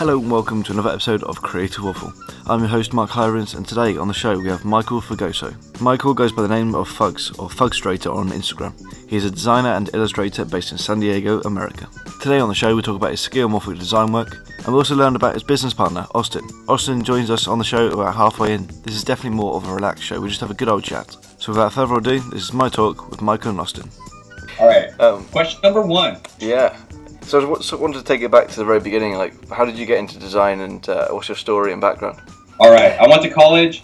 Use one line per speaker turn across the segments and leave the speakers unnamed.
Hello and welcome to another episode of Creative Waffle. I'm your host Mark Hirons and today on the show we have Michael Fugoso. Michael goes by the name of Fugs or Fugstrator on Instagram. He is a designer and illustrator based in San Diego, America. Today on the show we talk about his skeuomorphic design work and we also learn about his business partner, Austin. Austin joins us on the show about halfway in. This is definitely more of a relaxed show, we just have a good old chat. So without further ado, this is my talk with Michael and Austin. Um,
Question number one.
Yeah. So I was- so wanted to take it back to the very beginning. Like, how did you get into design, and uh, what's your story and background?
All right. I went to college,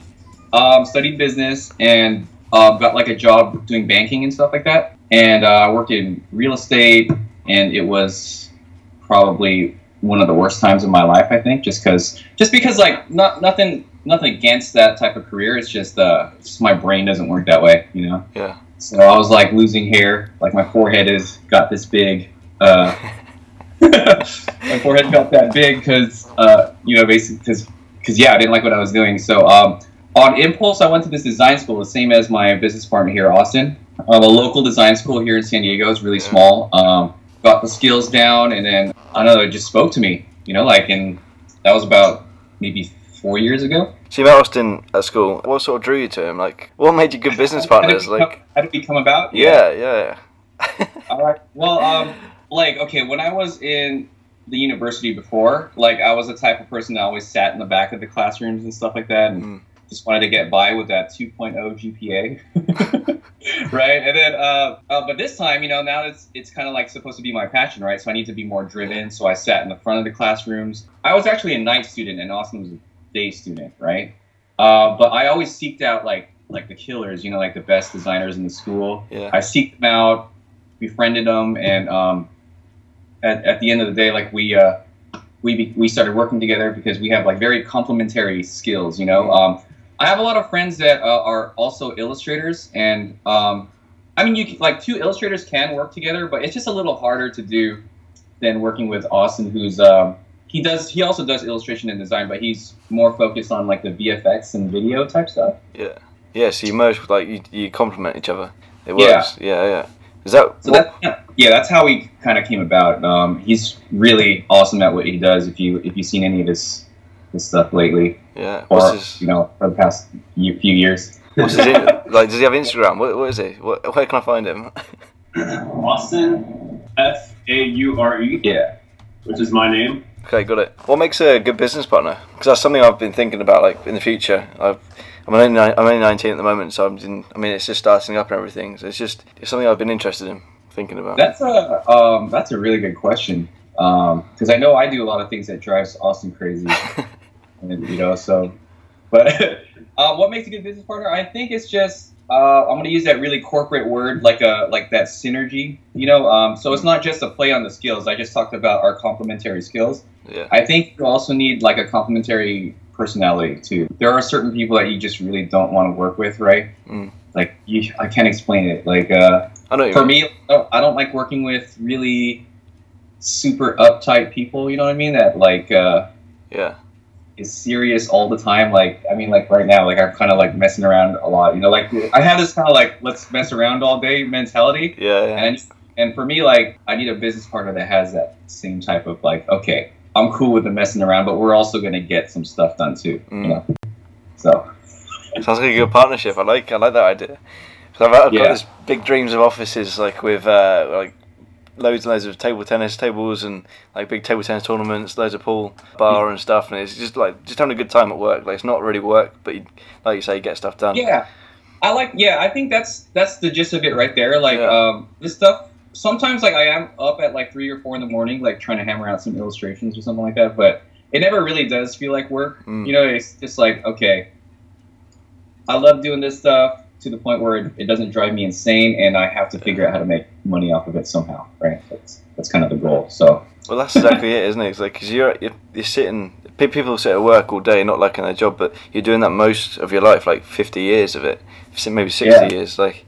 um, studied business, and uh, got like a job doing banking and stuff like that. And uh, I worked in real estate, and it was probably one of the worst times of my life. I think just because, just because like not nothing, nothing against that type of career. It's just, uh, it's just my brain doesn't work that way, you know.
Yeah.
So I was like losing hair. Like my forehead is got this big. Uh, my forehead got that big because, uh, you know, basically because, because yeah, I didn't like what I was doing. So um, on impulse, I went to this design school, the same as my business partner here, Austin. Uh, the local design school here in San Diego is really small. Um, got the skills down, and then I don't know, it just spoke to me. You know, like, and that was about maybe four years ago.
So you met Austin at school. What sort of drew you to him? Like, what made you good business partners?
How
Like,
come, how did it come about?
yeah, yeah.
All right. Well, um, like, okay, when I was in the university before, like, I was the type of person that always sat in the back of the classrooms and stuff like that, and
Mm.
just wanted to get by with that 2.0 GPA, right? And then, uh, uh, but this time, you know, now it's it's kind of like supposed to be my passion, right? So I need to be more driven. So I sat in the front of the classrooms. I was actually a night student, and Austin was day student, right? Uh, but I always seeked out like like the killers, you know, like the best designers in the school.
Yeah.
I seeked them out, befriended them, and um, at, at the end of the day, like we uh, we be, we started working together because we have like very complementary skills. You know, um, I have a lot of friends that uh, are also illustrators, and um, I mean, you can, like two illustrators can work together, but it's just a little harder to do than working with Austin, who's um, he does he also does illustration and design, but he's more focused on like the VFX and video type stuff.
Yeah. Yeah, so you merge with, like, you, you complement each other. It
Yeah.
works. Yeah, yeah. Is that,
So
what-
that yeah, that's how he kind of came about. Um, he's really awesome at what he does. If you if you've seen any of this this stuff lately,
yeah.
or
What's his,
you know, for the past few years.
what's his, in, like, does he have Instagram? What, what is he? What, where can I find him?
Austin F A U R E,
Yeah.
which is my name.
Okay, got it. What makes a good business partner? Because that's something I've been thinking about, like in the future. I've, I'm only I'm only 19 at the moment, so I'm in, I mean it's just starting up and everything. So it's just it's something I've been interested in thinking about.
That's a um, that's a really good question because I know I do a lot of things that drives Austin crazy, and, you know. So, but uh, what makes a good business partner? I think it's just uh, I'm going to use that really corporate word like a like that synergy. You know, um, so it's not just a play on the skills. I just talked about our complementary skills.
Yeah,
I think you also need like a complementary personality too. There are certain people that you just really don't want to work with, right?
Mm.
Like you, I can't explain it. Like uh, for
mean.
me, I don't like working with really super uptight people. You know what I mean? That like uh,
Yeah,
is serious all the time. Like I mean, like right now, like I'm kind of like messing around a lot. You know, like I have this kind of like let's mess around all day mentality.
yeah, yeah.
And and for me, like I need a business partner that has that same type of like, okay, I'm cool with the messing around, but we're also gonna get some stuff done too.
Mm.
You know? So
Sounds like a good partnership. I like I like that idea. So I've, I've got
Yeah.
this big dreams of offices like with uh, like loads and loads of table tennis tables and like big table tennis tournaments, loads of pool bar and stuff, and it's just like just having a good time at work. Like it's not really work, but you, like you say, you get stuff done.
yeah, I like. Yeah, I think that's that's the gist of it right there. Like
Yeah.
um, this stuff. Sometimes like I am up at like three or four in the morning, like trying to hammer out some illustrations or something like that. But it never really does feel like work.
Mm.
You know, it's just like okay, I love doing this stuff to the point where it, it doesn't drive me insane, and I have to figure out how to make money off of it somehow. Right? That's that's kind of the goal. So
Well, that's exactly it, isn't it? It's like because you're, you're you're sitting. People sit at work all day, not liking their job, but you're doing that most of your life, like fifty years of it, maybe sixty
Yeah.
years. Like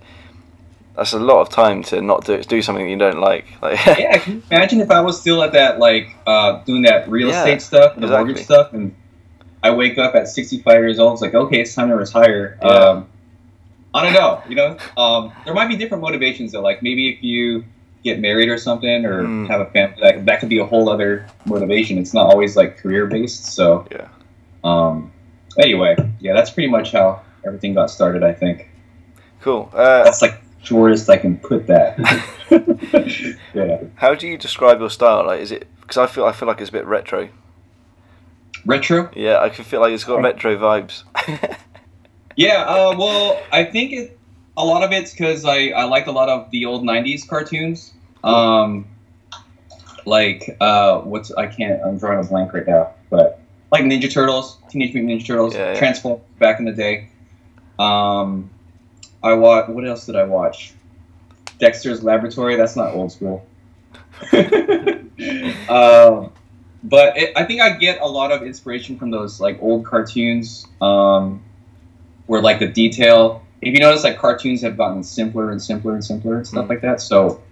that's a lot of time to not do do something you don't like. Like
yeah, can you imagine if I was still at that like uh, doing that real
Yeah,
estate stuff, and the
exactly.
mortgage stuff, and I wake up at 65 years old. It's like okay, it's time to retire.
Yeah.
Um, I don't know. You know, um, there might be different motivations though. Like maybe if you get married or something or
Mm.
have a family, that, that could be a whole other motivation. It's not always like career based. So,
Yeah.
um, anyway, yeah, that's pretty much how everything got started. I think
Cool. Uh,
that's like shortest I can put that. yeah,
how do you describe your style? Like, is it because I feel I feel like it's a bit retro.
retro.
Yeah, I can feel like it's got retro vibes.
Yeah, uh, well, I think it, a lot of it's because I, I like a lot of the old '90s cartoons. Um, like uh, what's I can't I'm drawing a blank right now, but like Ninja Turtles, Teenage Mutant Ninja Turtles,
Yeah, yeah.
Transformers back in the day. Um, I watch. What else did I watch? Dexter's Laboratory. That's not old school. um, but it, I think I get a lot of inspiration from those like old cartoons, um, where like the detail. If you notice, like cartoons have gotten simpler and simpler and simpler and stuff
Mm.
like that. So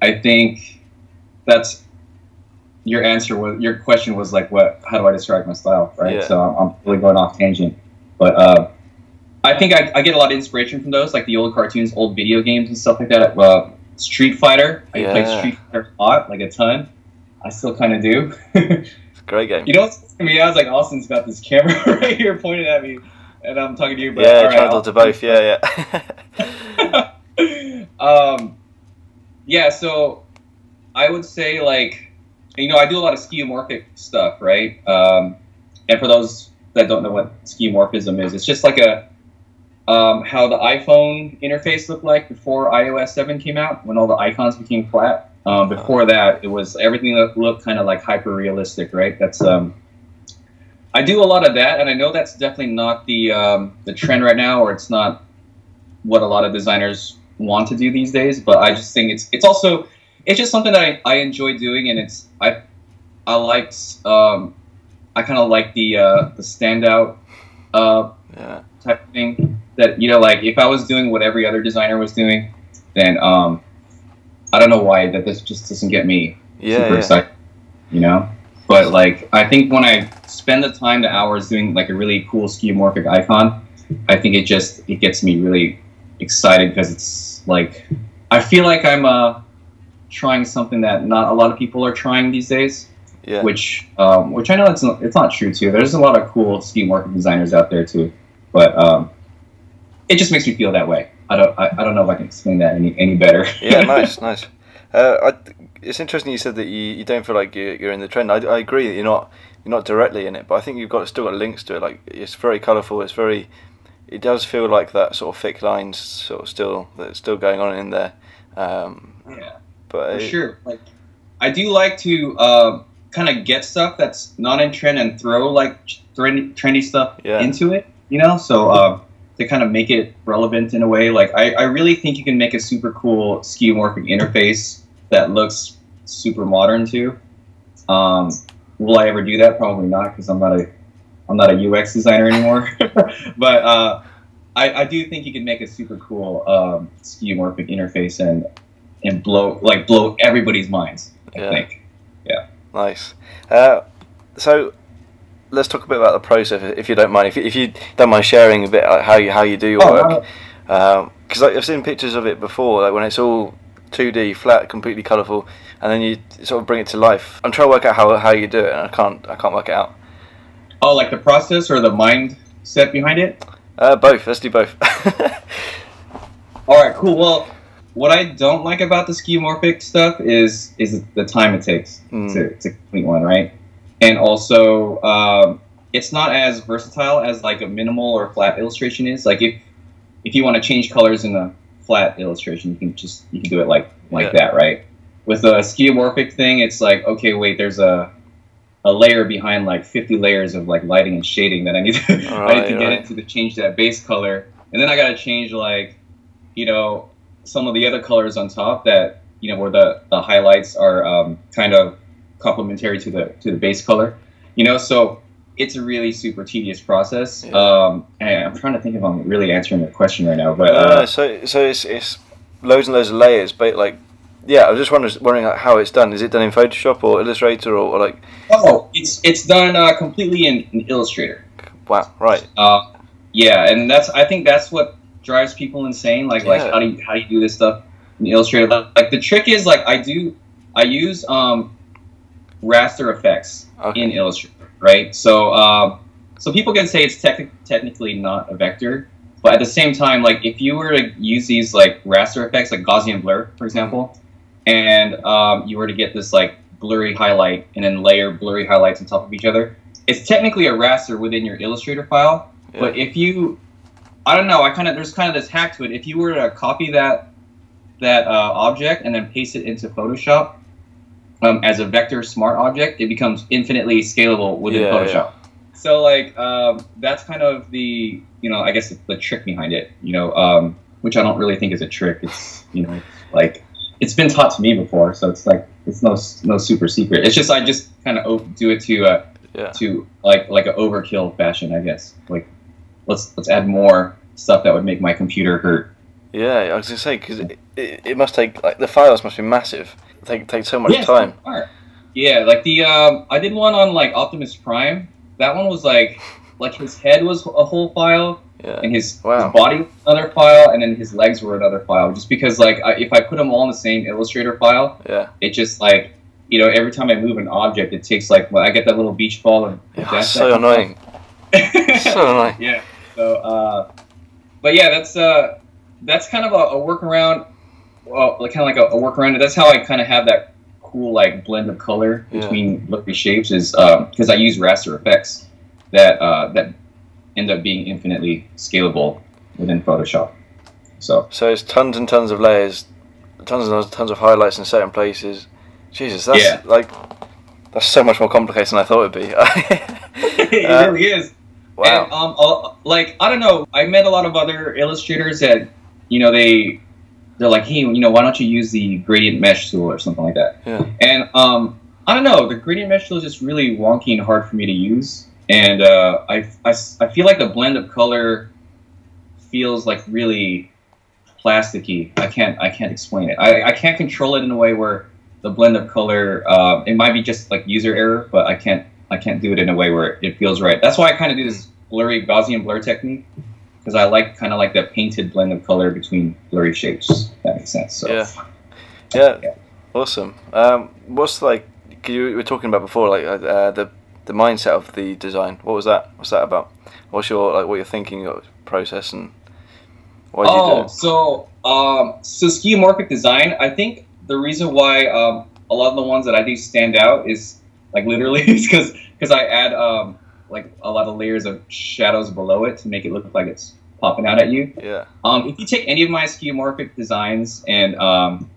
I think that's your answer was your question was like what how do I describe my style right
Yeah.
so I'm, I'm really going off tangent but uh, I think I, I get a lot of inspiration from those like the old cartoons old video games and stuff like that uh, Street Fighter I
Yeah.
played Street Fighter a lot like a ton I still kind of do
It's a great game.
you know what's to me I was like Austin's got this camera right here pointed at me and I'm talking to you but
yeah,
right,
to both. Yeah, yeah.
um, yeah, so I would say like, you know, I do a lot of skeuomorphic stuff, right? Um, and for those that don't know what skeuomorphism is, it's just like a um, how the iPhone interface looked like before iOS 7 came out, when all the icons became flat. Um, before that, it was everything that looked kind of like hyper realistic, right? That's um, I do a lot of that, and I know that's definitely not the um, the trend right now, or it's not what a lot of designers want to do these days. But I just think it's it's also it's just something that I, I enjoy doing, and it's I I like um, I kind of like the uh, the standout uh,
yeah.
type thing. That you know, like if I was doing what every other designer was doing, then um, I don't know why that this just doesn't get me
Yeah,
super
yeah.
excited. You know, but like I think when I spend the time, the hours doing like a really cool skeuomorphic icon, I think it just it gets me really excited because it's like I feel like I'm uh trying something that not a lot of people are trying these days
yeah.
which um, which I know it's not, it's not true too. There's a lot of cool skeuomorphic designers out there too, but um, it just makes me feel that way. I don't I, I don't know if I can explain that any any better.
yeah, nice, nice. Uh, I, it's interesting you said that you, you don't feel like you're, you're in the trend. I, I agree that you're not you're not directly in it, but I think you've got still got links to it. Like it's very colourful. It's very it does feel like that sort of thick lines sort of still that's still going on in there. Um,
yeah,
but
for
it-
sure. Like I do like to uh, kind of get stuff that's not in trend and throw like trendy, trendy stuff
Yeah.
into it. You know, so. Uh, to kind of make it relevant in a way, like I, I really think you can make a super cool skeuomorphic interface that looks super modern too. Um, will I ever do that? Probably not, because I'm not a I'm not a UX designer anymore. but uh, I, I do think you can make a super cool um, skeuomorphic interface and and blow like blow everybody's minds. I
Yeah.
think. Yeah.
Nice. Uh, so let's talk a bit about the process, if you don't mind. If you, if you don't mind sharing a bit like how you how you do your
Oh,
work, because I've seen pictures of it before, like when it's all 2D, flat, completely colourful, and then you sort of bring it to life. I'm trying to work out how, how you do it, and I can't I can't work it out.
Oh, like the process or the mindset behind it?
Uh, both. Let's do both.
All right, cool. Well, what I don't like about the skeuomorphic stuff is is the time it takes
Mm.
to, to complete one, right? And also, um, it's not as versatile as like a minimal or flat illustration is. Like if if you want to change colors in a flat illustration, you can just you can do it like like
Yeah.
that, right? With a skeuomorphic thing, it's like okay, wait, there's a a layer behind like 50 layers of like lighting and shading that I need to I need to get
right.
into to change that base color, and then I gotta change like you know some of the other colors on top that you know where the, the highlights are um, kind of complementary to the to the base color you know so it's a really super tedious process
Yeah.
um, and i'm trying to think if i'm really answering your question right now but
Uh,
uh,
so so it's, it's loads and loads of layers, but like yeah, I was just wondering, wondering like, how it's done. Is it done in Photoshop or Illustrator or, or like
oh it's it's done uh, completely in, in illustrator
wow, right?
uh, yeah and that's i think that's what drives people insane like like how do you how do you do this stuff in Illustrator. Like the trick is like I do I use um, raster effects
Okay.
in Illustrator, right? So um, so people can say it's techni- technically not a vector, but at the same time, like if you were to use these like raster effects, like Gaussian blur, for example, and um, you were to get this like blurry highlight and then layer blurry highlights on top of each other, it's technically a raster within your Illustrator file.
Yeah.
But if you, I don't know, I kind of there's kind of this hack to it. If you were to copy that that uh, object and then paste it into Photoshop um, as a vector smart object, it becomes infinitely scalable within
Yeah,
Photoshop. So like um, that's kind of the you know I guess the, the trick behind it. You know, um, which I don't really think is a trick. It's you know like it's been taught to me before, so it's like it's no no super secret. It's just I just kind of do it to uh,
Yeah.
to like like an overkill fashion, I guess. Like let's let's add more stuff that would make my computer hurt.
Yeah, I was gonna say because it, it, it must take like the files must be massive. Take take so much time.
Yeah, like the um, I did one on like Optimus Prime. That one was like like his head was a whole file
Yeah.
and his,
Wow.
his body was another file and then his legs were another file. Just because like I, if I put them all in the same Illustrator file,
Yeah.
it just like you know every time I move an object, it takes like well, I get that little beach ball and
yeah
that's
so annoying. so annoying.
yeah. So, uh, but yeah, that's uh, that's kind of a, a workaround. Well, like kind of like a, a workaround. That's how I kind of have that cool like blend of color
Yeah.
between blurry shapes is because I use raster effects that uh, that end up being infinitely scalable within Photoshop. So
So it's tons and tons of layers, tons and tons, tons of highlights in certain places. Jesus, that's
Yeah.
like that's so much more complicated than I thought it'd be.
it
Uh,
really is.
wow.
And, um, uh, like I don't know, I met a lot of other illustrators that, you know, they they're like, hey, you know, why don't you use the gradient mesh tool or something like that?
Yeah.
And um, I don't know, the gradient mesh tool is just really wonky and hard for me to use, and uh, I, I I feel like the blend of color feels like really plasticky. I can't I can't explain it. I, I can't control it in a way where the blend of color. Uh, it might be just like user error, but I can't I can't do it in a way where it feels right. That's why I kind of do this blurry Gaussian blur technique because I like kind of like that painted blend of color between blurry shapes. That makes sense. So
Yeah. Yeah.
Yeah.
Awesome. Um, what's like you were talking about before, like uh, uh, the the mindset of the design. What was that? What's that about? What's your like what you're thinking of process and why did you do
oh,
it?
so um, so skeuomorphic design. I think the reason why um, a lot of the ones that I do stand out is like literally is because because I add um, like a lot of layers of shadows below it to make it look like it's popping out at you.
Yeah.
Um, if you take any of my skeuomorphic designs and um,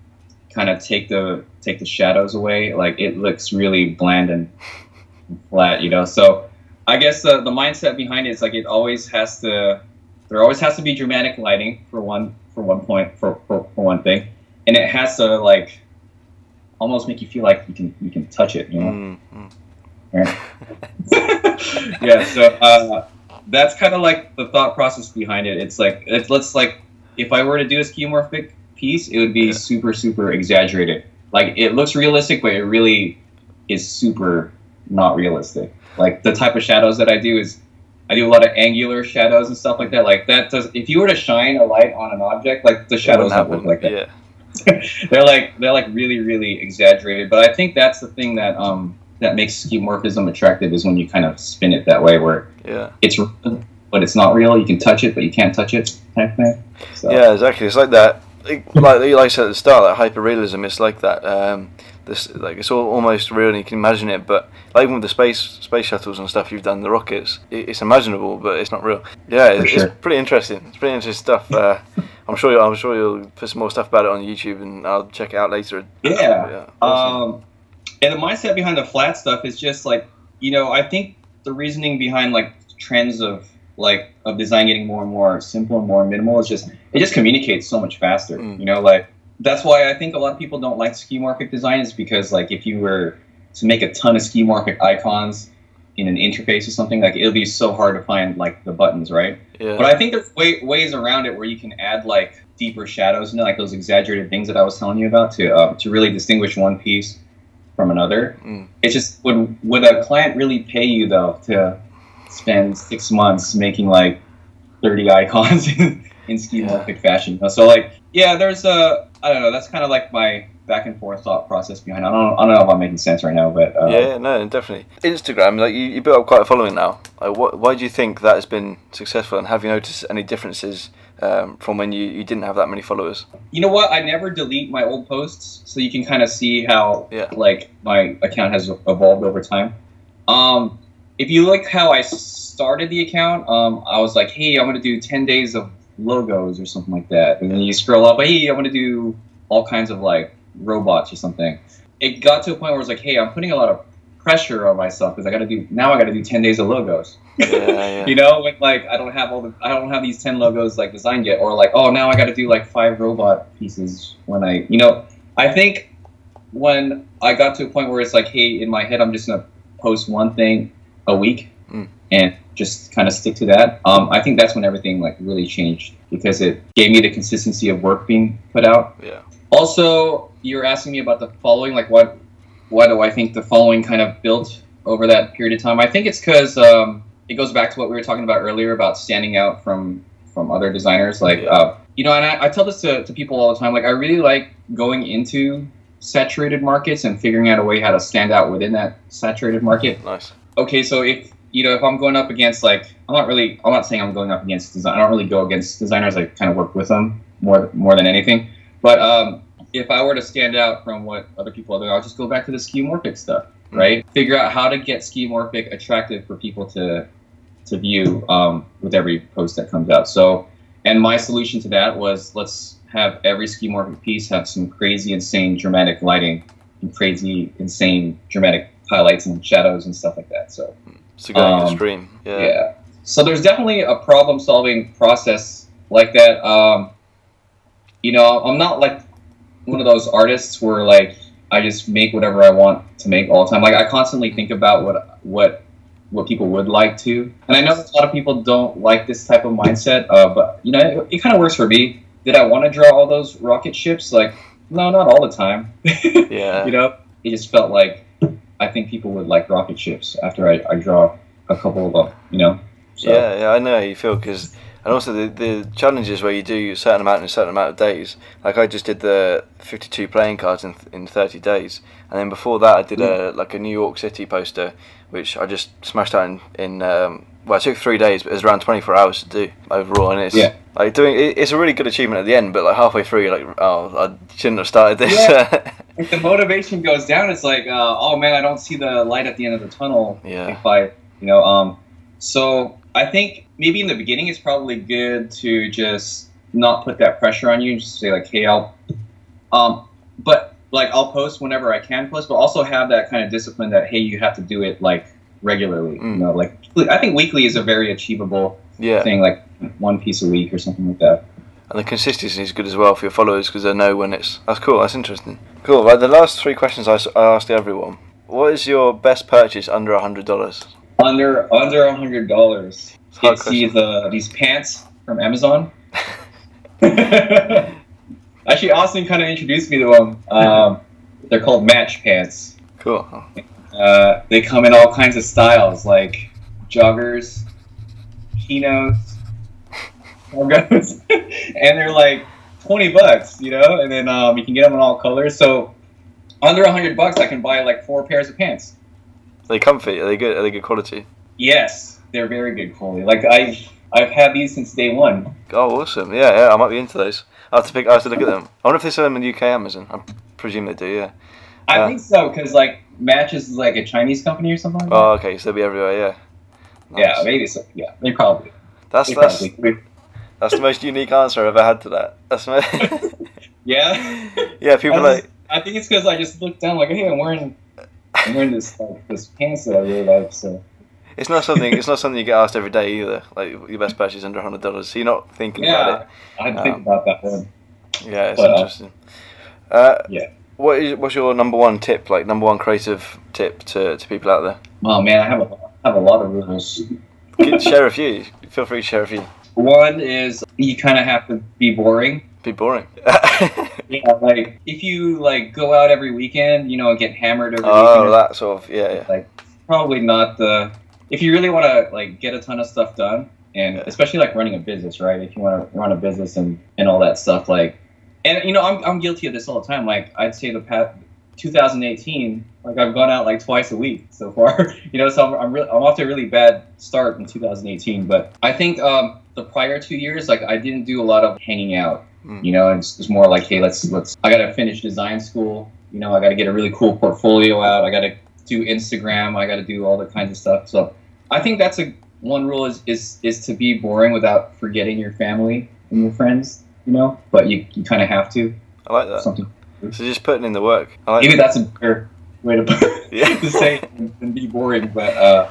kind of take the take the shadows away, like it looks really bland and flat, you know. So I guess the the mindset behind it is like it always has to there always has to be dramatic lighting for one for one point for, for, for one thing, and it has to like almost make you feel like you can you can touch it, you know.
Mm, mm.
yeah, so uh, that's kind of like the thought process behind it. It's like it's let's like if I were to do a skeuomorphic piece, it would be
Yeah.
super super exaggerated. Like it looks realistic, but it really is super not realistic. Like the type of shadows that I do is I do a lot of angular shadows and stuff like that. Like that does if you were to shine a light on an object, like the shadows don't look like that
Yeah.
they're like they're like really really exaggerated but i think that's the thing that um that makes skeuomorphism attractive is when you kind of spin it that way where
Yeah.
it's but it's not real you can touch it but you can't touch it type of thing so,
Yeah, exactly. It's like that. Like, like like I said at the start, like hyperrealism. It's like that. Um, this like it's all almost real, and you can imagine it. But like even with the space space shuttles and stuff you've done, the rockets, it, it's imaginable, but it's not real. Yeah, it's,
sure.
it's pretty interesting. It's pretty interesting stuff. Uh, I'm sure. You'll, I'm sure you'll put some more stuff about it on YouTube, and I'll check it out later.
yeah
awesome.
um and the mindset behind the flat stuff is just like you know i think the reasoning behind like trends of like of design getting more and more simple and more minimal is just it just communicates so much faster
Mm.
you know like that's why i think a lot of people don't like skeuomorphic design is because like if you were to make a ton of skeuomorphic icons in an interface or something like it'll be so hard to find like the buttons right
yeah.
but I think there's way, ways around it where you can add like deeper shadows, you know, like those exaggerated things that I was telling you about to uh, to really distinguish one piece from another.
Mm.
It's just would would a client really pay you though to spend six months making like thirty icons in, in skeuomorphic fashion? So like yeah, there's a I don't know. That's kind of like my back and forth thought process behind. It. I don't. I don't know if I'm making sense right now, but uh,
yeah, no, definitely. Instagram, like you, you built up quite a following now. Like, what, why do you think that has been successful, and have you noticed any differences um, from when you, you didn't have that many followers?
You know what? I never delete my old posts, so you can kind of see how
Yeah.
like my account has evolved over time. Um, if you look how I started the account, um, I was like, hey, I'm gonna do 10 days of logos or something like that, and then you scroll up, hey, I'm gonna do all kinds of like robots or something. It got to a point where it's like, hey, I'm putting a lot of pressure on myself because I gotta do now. I gotta do 10 days of logos.
Yeah, yeah.
you know, when like I don't have all the I don't have these ten logos like designed yet, or like oh now I got to do like five robot pieces when I you know I think when I got to a point where it's like hey in my head I'm just gonna post one thing a week
Mm.
and just kind of stick to that. Um, I think that's when everything like really changed because it gave me the consistency of work being put out.
yeah.
Also, you're asking me about the following, like what, why do I think the following kind of built over that period of time? I think it's because um, it goes back to what we were talking about earlier about standing out from from other designers. Like, uh, you know, and I, I tell this to, to people all the time. Like, I really like going into saturated markets and figuring out a way how to stand out within that saturated market
Nice.
okay, so if you know if I'm going up against like I'm not really I'm not saying I'm going up against design. I don't really go against designers. I kind of work with them more more than anything. But um, if I were to stand out from what other people are doing, I'll just go back to the skeuomorphic stuff,
Mm.
right? Figure out how to get skeuomorphic attractive for people to to view um, with every post that comes out. So, and my solution to that was let's have every skeuomorphic piece have some crazy, insane, dramatic lighting and crazy, insane, dramatic highlights and shadows and stuff like that. So,
So going
Um,
extreme. Yeah.
yeah. So there's definitely a problem solving process like that. Um, you know, I'm not like one of those artists where like I just make whatever I want to make all the time. Like I constantly think about what what what people would like to, and I know a lot of people don't like this type of mindset. Uh, but you know, it, it kind of works for me. Did I want to draw all those rocket ships? Like, no, not all the time.
Yeah.
you know, it just felt like I think people would like rocket ships after I, I draw a couple of them. You know. So,
Yeah, yeah, I know how you feel because, and also the the challenges where you do a certain amount in a certain amount of days. Like I just did the fifty-two playing cards in in thirty days, and then before that I did a like a New York City poster, which I just smashed out in in. Um, well, it took three days, but it was around twenty-four hours to do overall, and it's
Yeah.
like doing. It, it's a really good achievement at the end, but like halfway through, you're like, oh, I shouldn't have started this.
Yeah. if the motivation goes down, it's like, uh, oh man, I don't see the light at the end of the tunnel.
Yeah.
If I, you know, um, so I think maybe in the beginning it's probably good to just not put that pressure on you and just say like, hey, I'll, um, but like I'll post whenever I can post, but also have that kind of discipline that hey, you have to do it like regularly.
Mm.
You know, like I think weekly is a very achievable
yeah,
thing, like one piece a week or something like that.
and the consistency is good as well for your followers because they know when it's. That's cool. That's interesting. Cool. Right, the last three questions I, I asked everyone. What is your best purchase under a hundred dollars?
Under under a hundred dollars.
Hard
It's these uh, these pants from Amazon. Actually, Austin kind of introduced me to them. Um, they're called match pants.
Cool.
Uh, they come in all kinds of styles, like joggers, chinos, cargos, and they're like twenty bucks, you know. And then um, you can get them in all colors. So under a hundred bucks, I can buy like four pairs of pants.
Are they comfy? Are they good? Are they good quality?
Yes, they're very good quality. Like I, I've had these since day one.
Oh, awesome. Yeah, yeah. I might be into those. I have to pick. I have to look at them. I wonder if they sell them in the UK Amazon. I presume they do. Yeah.
I
Yeah.
think so because like Matches is like a Chinese company or something. Like.
Oh, okay. So they'll be everywhere. Yeah.
yeah, maybe so. Yeah, they probably.
That's
They
that's
probably.
that's the most unique answer I've ever had to that. That's my,
Yeah.
yeah. People
I,
like
just- I think it's because I just looked down like, hey, I'm wearing, I'm wearing this like this pants that I really like. So
it's not something. It's not something you get asked every day either. Like your best purchase is under hundred dollars. So you're not thinking about it.
yeah, I think
Um,
about that one.
Yeah, it's
But, uh,
interesting. Uh,
yeah.
What is what's your number one tip? Like number one creative tip to, to people out there?
Oh man, I have a I have a lot of rules.
Share a few. Feel free to share a few.
One is you kind of have to be boring.
Be boring.
Yeah, like if you like go out every weekend, you know, and get hammered every
oh,
weekend.
that sort of yeah, yeah.
like probably not the if you really want to like get a ton of stuff done and especially like running a business right if you want to run a business and and all that stuff like and you know, I'm I'm guilty of this all the time. Like I'd say the past 2018, like I've gone out like twice a week so far. you know, so I'm I'm, really, I'm off to a really bad start in 2018. But I think um, the prior two years, like I didn't do a lot of hanging out.
Mm.
You know, it's, it's more like, hey, let's let's. I gotta finish design school. You know, I gotta get a really cool portfolio out. I gotta do Instagram. I gotta do all the kinds of stuff. So I think that's a one rule is is is to be boring without forgetting your family and your friends. You know, but you you kind of have to
I like that.
something.
So just putting in the work. I like
Maybe
that.
that's a better way to
Yeah.
to say it than be boring. But uh,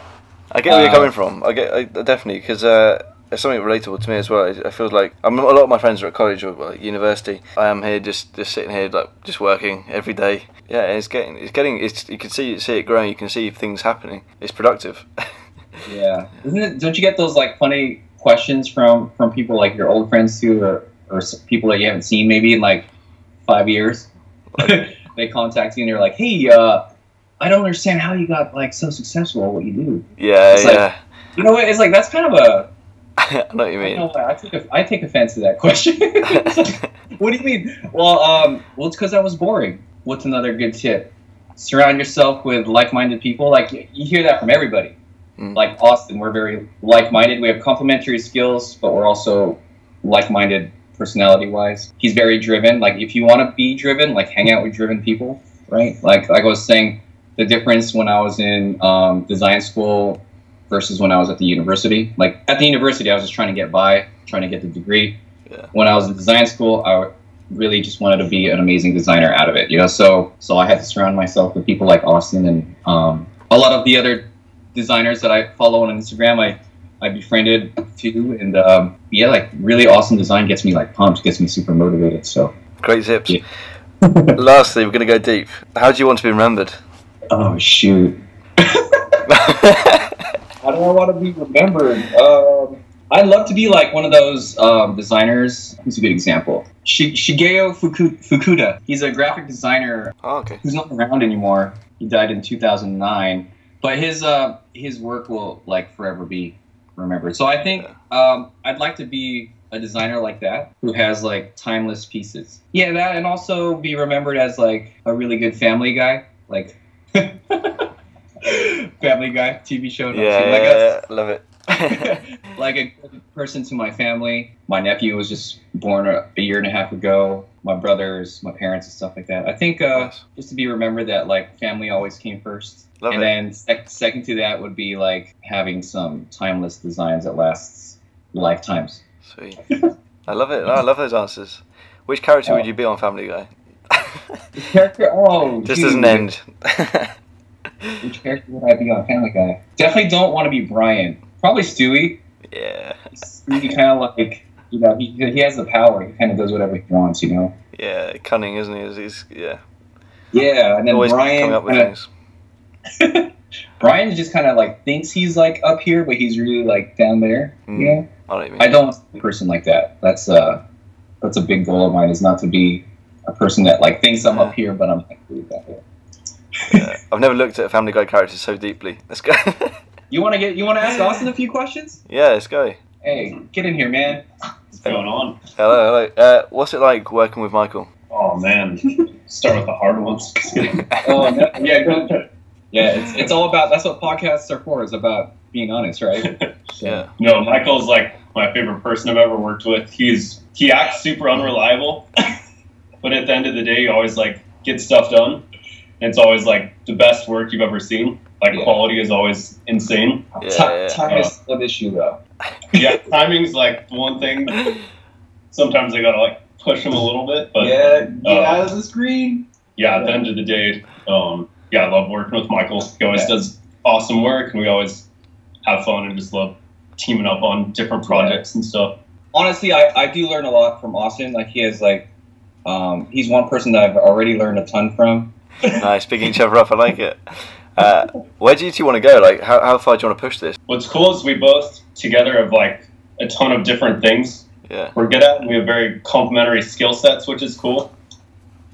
I get where you're
Uh,
coming from. I get I, definitely because uh, it's something relatable to me as well. I, I feel like I'm, a lot of my friends are at college or like, university. I am here just just sitting here like just working every day. Yeah, it's getting it's getting it's you can see see it growing. You can see things happening. It's productive.
yeah, isn't it? Don't you get those like funny questions from from people like your old friends too, or or people that you haven't seen maybe in like five years? they contact you and they're like, "Hey, uh, I don't understand how you got like so successful at what you do."
yeah,
It's like-
yeah.
You know what? It's like that's kind of a.
I know what you mean.
don't know I take a, I take offense to that question. Like, what do you mean? Well, um, well, it's because I was boring. What's another good tip? Surround yourself with like-minded people. Like you hear that from everybody.
Mm.
Like Austin, we're very like-minded. We have complementary skills, but we're also like-minded personality-wise. He's very driven. Like if you want to be driven, like hang out with driven people, right? Like like I was saying, the difference when I was in um, design school versus when I was at the university. Like at the university, I was just trying to get by, trying to get the degree.
Yeah.
When I was in design school, I really just wanted to be an amazing designer out of it. You know, so so I had to surround myself with people like Austin and um, a lot of the other designers that I follow on Instagram. I I befriended too, and um, yeah, like really awesome design gets me like pumped, gets me super motivated. So
Great tips.
Yeah.
Lastly, we're gonna go deep. How do you want to be remembered?
oh shoot. How do I want to be remembered? Um, I'd love to be like one of those um, designers. Who's a good example? Shi- Shigeo Fuku- Fukuda. He's a graphic designer
oh, okay.
who's not around anymore. He died in 2009, but his uh, his work will like forever be remembered. So I think um, I'd like to be a designer like that who has like timeless pieces. Yeah, that and also be remembered as like a really good family guy, like Family Guy TV show.
Yeah, yeah,
like
yeah, love it.
A, like a person to my family. My nephew was just born a, a year and a half ago. My brothers, my parents, and stuff like that. I think uh,
Nice.
just to be remembered that like family always came first.
Love
and
it.
then sec- second to that would be like having some timeless designs that lasts lifetimes.
Sweet. I love it. No, I love those answers. Which character would you be on Family Guy?
Character? Oh,
Just
dude.
as an end.
Which character would I be on Family Guy? Definitely don't want to be Brian. Probably Stewie.
yeah.
He kind of like you know he, he has the power. He kind of does whatever he wants. You know.
Yeah, cunning, isn't he? He's, he's yeah,
Yeah, and then
always
Brian.
coming up with
kinda-
things.
Brian just kind of like thinks he's like up here, but he's really like down there.
Mm.
You know.
I don't mean.
I don't want a person like that. That's uh, that's a big goal of mine. Is not to be a person that like thinks I'm up here, but I'm like really down there.
Yeah. I've never looked at a Family Guy character so deeply. Let's go.
You want to get? You want to ask Austin a few questions?
yeah, let's go.
Hey, get in here, man.
What's going on?
Hello, hello. Uh, what's it like working with Michael?
Oh man, start with the hard ones.
Oh no, yeah, go- yeah. It's it's all about. That's what podcasts are for. Is about being honest, right? So-
Yeah.
no, Michael's like my favorite person I've ever worked with. He's he acts super unreliable, but at the end of the day, he always like gets stuff done. And it's always like the best work you've ever seen. Like
Yeah.
quality is always insane.
Yeah,
Ti-
yeah.
time is an issue though.
Yeah, timing's like one thing. Sometimes I gotta like push him a little bit, but
yeah, get
uh,
out of the screen.
yeah, at the end of the day, um, yeah, I love working with Michael. He always
Yeah.
does awesome work, and we always have fun and just love teaming up on different projects and stuff.
Honestly, I, I do learn a lot from Austin. Like he has like, um, he's one person that I've already learned a ton from.
nice, picking each other up. I like it. Uh, where do you two want to go? Like, how, how far do you want to push this?
What's cool is we both together have like a ton of different things
Yeah.
we're good at, and we have very complementary skill sets, which is cool.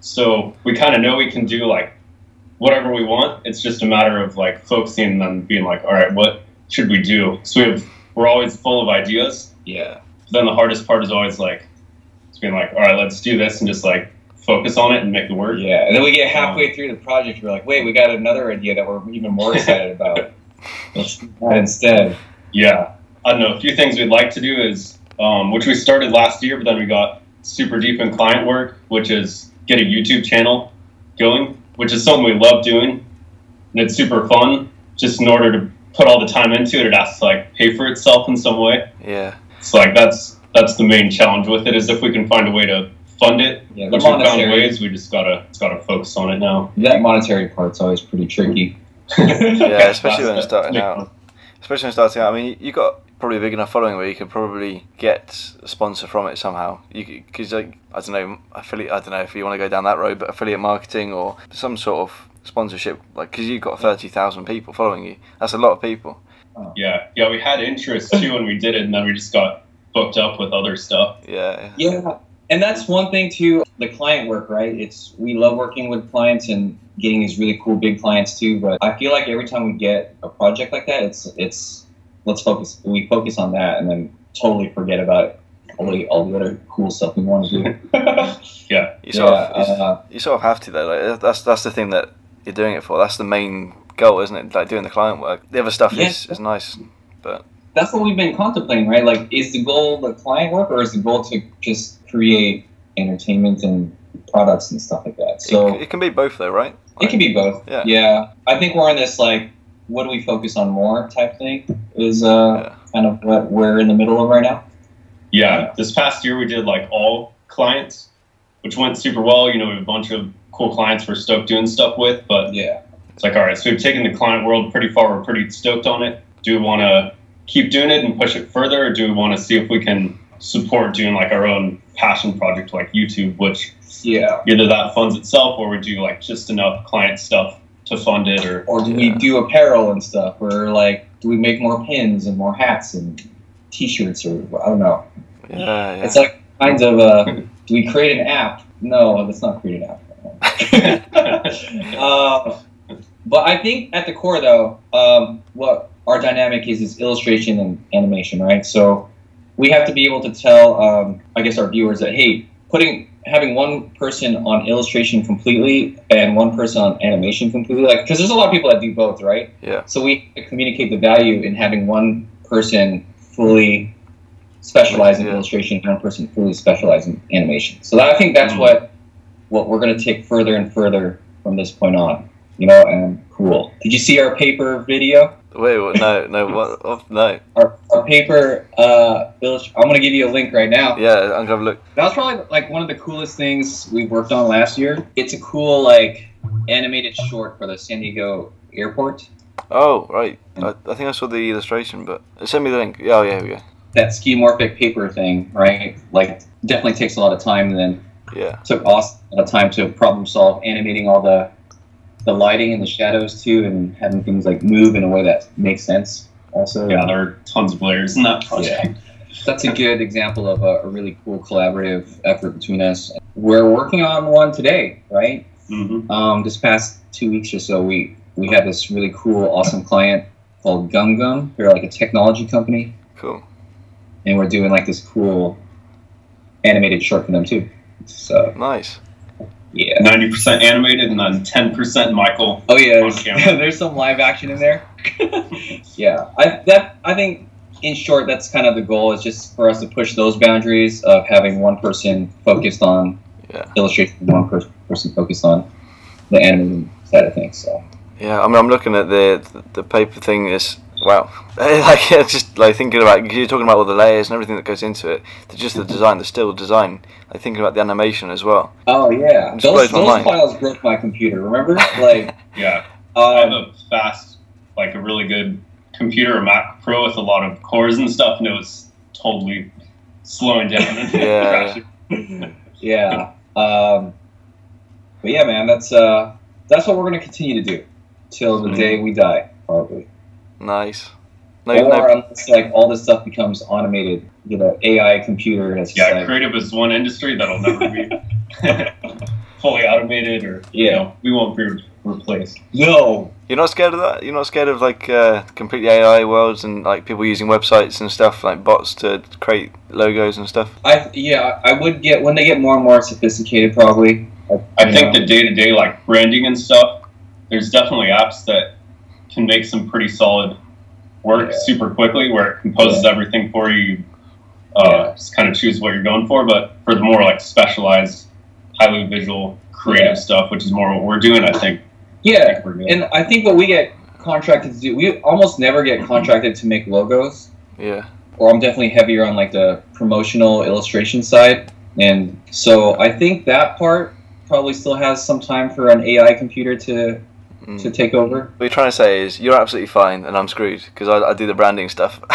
So we kind of know we can do like whatever we want. It's just a matter of like focusing and being like, all right, what should we do? So we have we're always full of ideas.
Yeah.
But then the hardest part is always like Just being like, all right, let's do this and just like focus on it and make the work.
Yeah, and then we get halfway through the project, we're like, wait, we got another idea that we're even more excited about. Let's do that instead.
Yeah, I don't know. A few things we'd like to do is, um, which we started last year, but then we got super deep in client work, which is get a YouTube channel going, which is something we love doing, and it's super fun. Just in order to put all the time into it, it has to like pay for itself in some way.
Yeah.
It's like that's that's the main challenge with it is if we can find a way to fund it,
Yeah, the
which we found ways. We just gotta it's gotta focus on it now.
that monetary part's always pretty tricky.
Yeah, especially when it's starting out. Especially when starting out. I mean, you got probably a big enough following where you could probably get a sponsor from it somehow. You because like I don't know affiliate. I don't know if you want to go down that road, but affiliate marketing or some sort of sponsorship. Like because you've got thirty thousand people following you. That's a lot of people.
Yeah, yeah, we had interest too when we did it, and then we just got booked up with other stuff.
Yeah.
Yeah, and that's one thing too. The client work, right? It's we love working with clients and getting these really cool big clients too. But I feel like every time we get a project like that, it's it's let's focus. We focus on that and then totally forget about all the all the other cool stuff we want to do.
yeah,
You sort
yeah,
of you,
uh,
you sort of have to though. Like that's that's the thing that you're doing it for. That's the main goal, isn't it? Like doing the client work. The other stuff is,
Yeah.
is nice.
That's what we've been contemplating, right? Like, is the goal the client work, or is the goal to just create entertainment and products and stuff like that? So
it, it can be both though, right?
It can be both.
Yeah. yeah.
I think we're in this like, what do we focus on more type thing? Is uh
Yeah.
kind of what we're in the middle of right now.
yeah. This past year we did like all clients, which went super well. You know, we have a bunch of cool clients we're stoked doing stuff with, but
Yeah.
it's like, all right, so we've taken the client world pretty far. We're pretty stoked on it. Do want to keep doing it and push it further, or do we want to see if we can support doing like our own passion project like YouTube, which
Yeah.
either that funds itself or we do like just enough client stuff to fund it, or
Or do we do apparel and stuff? Or like, do we make more pins and more hats and T-shirts? Or I don't know.
Yeah, yeah.
It's like kinds of uh, do we create an app? No, let's not create an app. uh, but I think at the core, though, um, what our dynamic is is illustration and animation, right? So we have to be able to tell, um, I guess, our viewers that hey, putting having one person on illustration completely and one person on animation completely, like because there's a lot of people that do both, right?
Yeah.
So we communicate the value in having one person fully specialize in
Yeah.
illustration, and one person fully specialize in animation. So that, I think that's
Mhm.
what what we're going to take further and further from this point on. You know, and cool. Did you see our paper video?
Wait, what? No, no, what? Oh, no.
Our, our paper. Uh, I'm to give you a link right now.
Yeah, I'm gonna have a look.
That was probably like one of the coolest things we worked on last year. It's a cool like animated short for the San Diego airport.
Oh, right. I, I think I saw the illustration, but send me the link. Yeah, oh, yeah, go.
That skeuomorphic paper thing, right? Like definitely takes a lot of time. And then
Yeah,
took awesome lot of time to problem solve, animating all the the lighting and the shadows too, and having things like move in a way that makes sense. Also,
yeah, there are tons of layers in that project.
that's a good example of a, a really cool collaborative effort between us. We're working on one today, right?
hmm
Um, this past two weeks or so, we we had this really cool, awesome client called GumGum. They're like a technology company,
cool.
and we're doing like this cool animated short for them too. So
Nice.
Yeah.
Ninety percent animated, and then ten percent Michael.
Oh yeah, there's, there's some live action in there. yeah, I that I think in short that's kind of the goal is just for us to push those boundaries of having one person focused on
Yeah.
illustration, one per- person focused on the animated side of things. So
Yeah, I mean, I'm looking at the the, the paper thing. Is wow, like just like thinking about you're talking about all the layers and everything that goes into it. The, just the design, the still design. Like thinking about the animation as well.
oh yeah, those those files broke my computer. Remember, like
Yeah, I have
um,
a fast, like a really good computer, a Mac Pro with a lot of cores and stuff, and it was totally slowing down
Yeah.
yeah. Um, but yeah, man, that's uh that's what we're gonna continue to do till the
Mhm.
day we die, probably.
Nice. No,
or
no,
unless like all this stuff becomes automated, you know, AI computer that's just
Yeah,
like,
creative is one industry that'll never be fully automated, or you
Yeah.
know, we won't be replaced.
no,
You're not scared of that? You're not scared of like uh, completely AI worlds and like people using websites and stuff like bots to create logos and stuff?
I yeah, I would get when they get more and more sophisticated, probably.
I
you
think
know.
the day to day like branding and stuff, there's definitely apps that can make some pretty solid work
Yeah.
super quickly where it composes everything for you. Uh,
Yeah.
Just kind of choose what you're going for. But for the more like specialized, highly visual, creative
Yeah.
stuff, which is more what we're doing, I think, I
yeah,
think we're
and I think what we get contracted to do, we almost never get contracted to make logos.
Yeah.
or I'm definitely heavier on like the promotional illustration side. And so I think that part probably still has some time for an AI computer to
Mm.
to take over.
What you're trying to say is you're absolutely fine and I'm screwed because I, I do the branding stuff.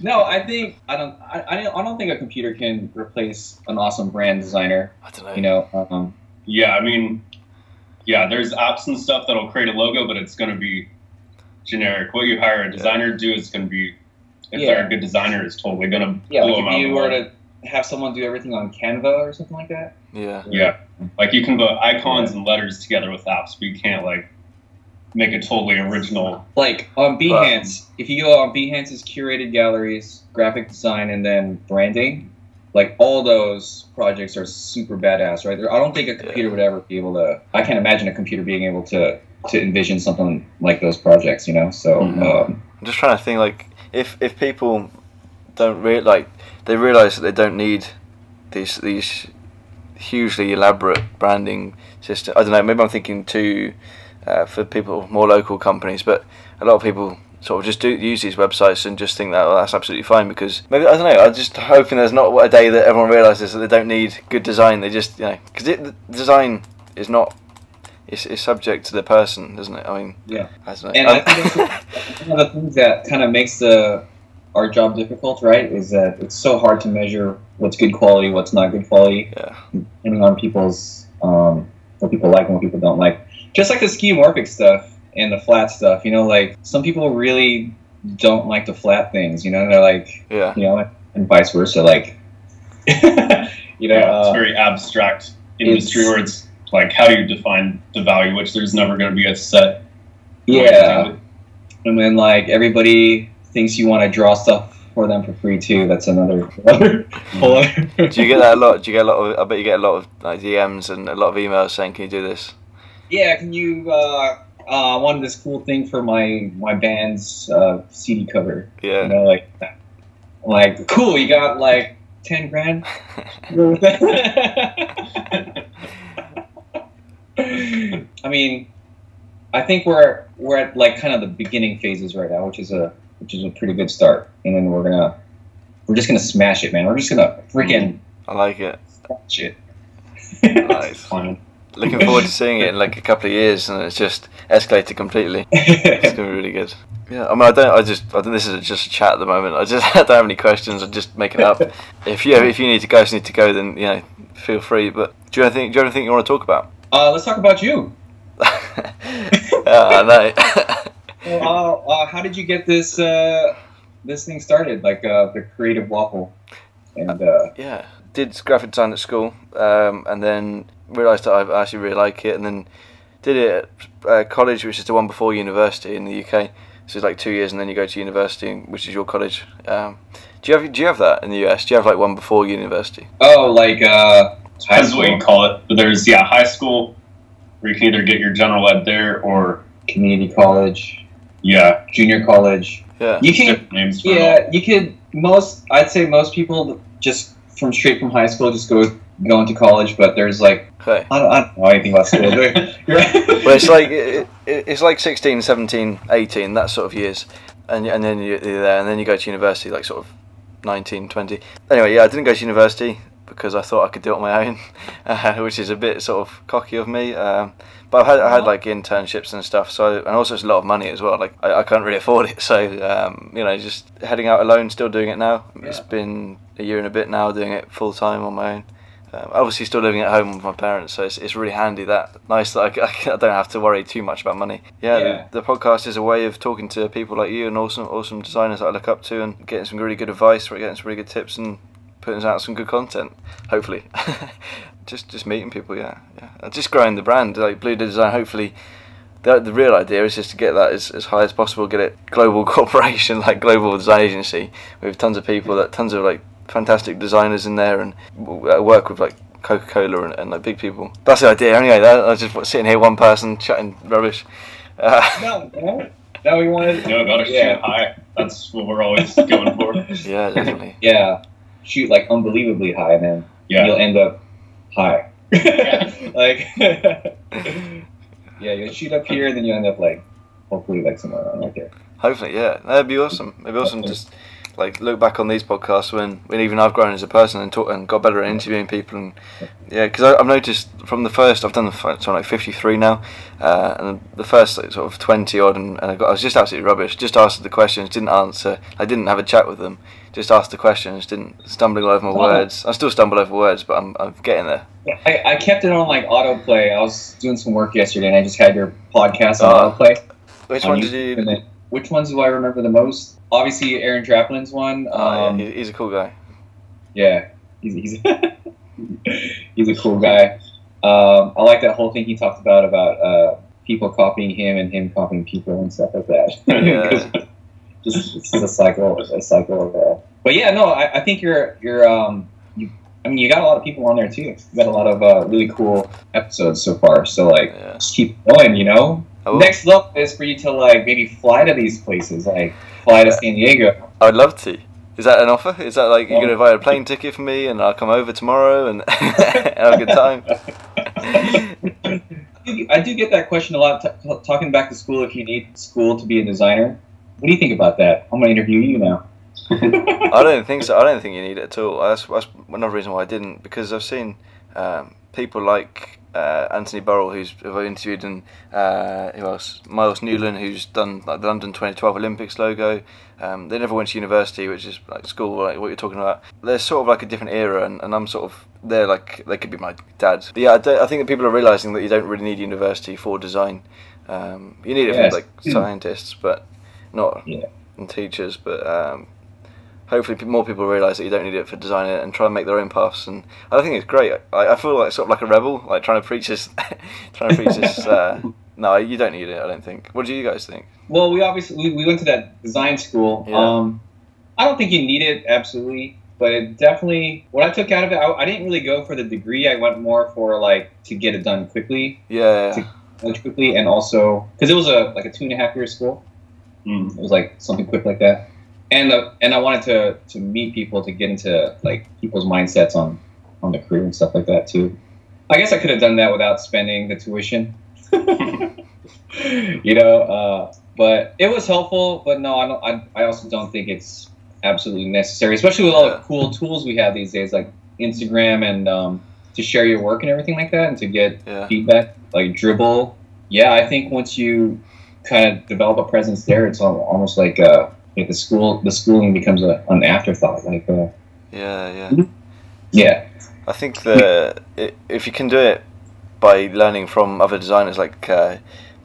no, I think I don't I, I don't I don't think a computer can replace an awesome brand designer.
I don't know.
You know, um,
Yeah, I mean, yeah, there's apps and stuff that'll create a logo, but it's going to be generic. What you hire a designer to do is going to be, if they're a good designer, is totally going to
yeah,
blow
like
them out.
if you were to have someone do everything on Canva or something like that.
Yeah.
Yeah, like you can put icons and letters together with apps, but you can't like make a totally original.
Like on Behance, if you go on Behance's curated galleries, graphic design, and then branding, like all those projects are super badass, right? I don't think a computer would ever be able to. I can't imagine a computer being able to to envision something like those projects, you know. So
Mhm.
um,
I'm just trying to think like if if people don't re- like they realize that they don't need these these hugely elaborate branding systems. I don't know. Maybe I'm thinking too uh, for people more local companies, but a lot of people sort of just do use these websites and just think that well, that's absolutely fine because maybe I don't know. I'm just hoping there's not a day that everyone realizes that they don't need good design. They just you know because the design is not. It's, it's subject to the person, isn't it? I mean,
Yeah.
I don't know.
And I think one of the things that kind of makes the our job difficult, right? Is that it's so hard to measure what's good quality, what's not good quality,
yeah.
depending on people's um, what people like and what people don't like. Just like the skeuomorphic stuff and the flat stuff, you know, like some people really don't like the flat things, you know, they're like,
Yeah.
you know, and vice versa, like, you know,
Yeah, it's
uh,
very abstract industry
it's-
where it's like how do you define the value, which there's never going to be a set.
yeah,
do it.
and then like everybody thinks you want to draw stuff for them for free too. That's another, another
Do you get that a lot? Do you get a lot of? I bet you get a lot of like DMs and a lot of emails saying, "Can you do this?"
Yeah, can you? Uh, uh, I wanted this cool thing for my my band's uh, CD cover.
Yeah, You
know, like, like cool. You got like ten grand. I mean, I think we're we're at like kind of the beginning phases right now, which is a which is a pretty good start. And then we're gonna we're just gonna smash it, man. We're just gonna freaking
I like it.
smash it.
Nice.
Fine.
Looking forward to seeing it in like a couple of years, and it's just escalated completely. It's gonna be really good. Yeah, I mean, I don't. I just. I think this is just a chat at the moment. I just I don't have any questions. I'm just making up. If you if you need to go, you need to go, then you know, feel free. But do you have anything? Do you have anything you want to talk about?
uh, let's talk about you.
yeah, I know.
Well, uh, uh, how did you get this uh, this thing started? Like uh, the creative waffle, and uh,
yeah, did graphic design at school, um, and then realised that I actually really like it, and then did it at uh, college, which is the one before university in the UK. So it's like two years, and then you go to university, which is your college. Um, do you have do you have that in the US? Do you have like one before university?
oh, like uh, high
Depends what you call it. But there's yeah, high school where you can either get your general ed there or
community college,
yeah,
junior college.
Yeah,
You can,
names for
yeah, you could. Most, I'd say, most people just from straight from high school just go go into college. But there's like,
okay.
I don't, I don't know anything about school. You're right.
Well, it's like it, it, it's like 16, 17, 18, that sort of years, and and then you're there, and then you go to university, like sort of 19, 20. Anyway, yeah, I didn't go to university because I thought I could do it on my own, uh, which is a bit sort of cocky of me. Um, but I've had, I had like internships and stuff, so and also it's a lot of money as well. Like I, I can't really afford it, so um, you know, just heading out alone, still doing it now. It's been a year and a bit now doing it full time on my own. Um, obviously, still living at home with my parents, so it's, it's really handy that nice that I, I don't have to worry too much about money. Yeah,
Yeah.
The, the podcast is a way of talking to people like you and awesome awesome designers that I look up to and getting some really good advice, or getting some really good tips, and putting out some good content. Hopefully. just just meeting people, yeah, yeah, and just growing the brand like Blue Design. Hopefully, the, the real idea is just to get that as, as high as possible, get it global corporation like global design agency with tons of people that tons of like fantastic designers in there and uh, work with like Coca Cola and, and like big people. That's the idea. Anyway, that, I was just sitting here, one person chatting rubbish. Uh,
No, no, no, we wanted.
You know, gotta
Yeah.
shoot high. That's what we're always going for.
yeah, definitely.
Yeah, shoot like unbelievably high, man.
Yeah.
You'll end up high.
Yeah.
like, yeah, you'll shoot up here, and then you end up like, hopefully, like somewhere around right there.
Hopefully, yeah, that'd be awesome. It'd be awesome. Just like look back on these podcasts when, when even I've grown as a person and talk and got better at interviewing people and yeah, because I've noticed from the first I've done the first, so I'm like 53 now, uh, and the first like, sort of 20 odd, and, and I, got, I was just absolutely rubbish. Just asked the questions, didn't answer. I didn't have a chat with them. Just asked the questions, didn't stumbling over my words. I still stumble over words, but I'm, I'm getting there.
I, I kept it on like autoplay. I was doing some work yesterday, and I just had your podcast on
Oh.
autoplay.
Which
on
one did you?
which ones do I remember the most? Obviously, Aaron Draplin's one.
Oh,
Um,
yeah, he's a cool guy.
Yeah, he's he's, he's a cool guy. Um, I like that whole thing he talked about about uh, people copying him and him copying people and stuff like that.
Yeah.
just it's just a cycle, a cycle of. Uh, but yeah, no, I, I think you're you're um you. I mean, you got a lot of people on there too. You got a lot of uh, really cool episodes so far. So like,
Yeah.
just keep going. You know, next level is for you to like maybe fly to these places, like fly to San Diego.
I'd love to. Is that an offer? Is that like you're gonna buy a plane ticket for me and I'll come over tomorrow and have a good time?
I do get that question a lot. T- talking back to school, if you need school to be a designer, what do you think about that? I'm gonna interview you now.
I don't think so. I don't think you need it at all. That's, that's another reason why I didn't because I've seen um, people like uh, Anthony Burrill, who's who I've interviewed, and uh, who else? Miles Newlyn, who's done like the London 2012 Olympics logo. Um, they never went to university, which is like school, like what you're talking about. They're sort of like a different era, and, and I'm sort of they're like they could be my dads. But yeah, I, don't- I think that people are realizing that you don't really need university for design. Um, you need it
Yes.
for like scientists, but not
Yeah.
and teachers. But um, hopefully more people realise that you don't need it for designing it and try and make their own paths. And I think it's great. I, I feel like sort of like a rebel, like trying to preach this, trying to preach this. Uh, no, you don't need it. I don't think. What do you guys think?
Well, we obviously we, we went to that design school.
Yeah.
Um, I don't think you need it absolutely, but it definitely what I took out of it, I, I didn't really go for the degree. I went more for like to get it done quickly,
Yeah,
much quickly, and also because it was a like a two and a half year school.
Mm.
It was like something quick like that, and uh, and I wanted to to meet people to get into like people's mindsets on on the career and stuff like that too. I guess I could have done that without spending the tuition. you know, uh, but it was helpful. But no, I don't. I, I also don't think it's absolutely necessary, especially with all the cool tools we have these days, like Instagram and um, to share your work and everything like that, and to get
yeah,
feedback like Dribbble yeah i think once you kind of develop a presence there it's almost like uh like the school the schooling becomes a, an afterthought like uh
yeah, yeah.
yeah
I think the i if you can do it by learning from other designers, like uh,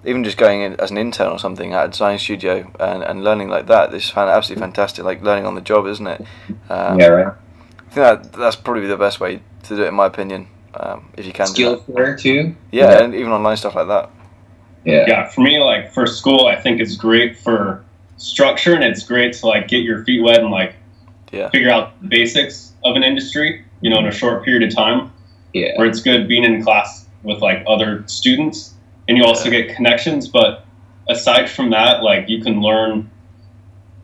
even just going in as an intern or something at a design studio and, and learning like that, this is absolutely fantastic. Like learning on the job, isn't it? Um,
yeah right
I think that that's probably the best way to do it, in my opinion. Um, if you can do
skill
that.
too
Yeah,
Yeah.
and even online stuff like that.
yeah
yeah, for me, like for school, I think it's great for structure and it's great to like get your feet wet and like
Yeah.
figure out the basics of an industry, you know, in a short period of time.
yeah
Where it's good being in class with like other students and you also get connections. But aside from that, like you can learn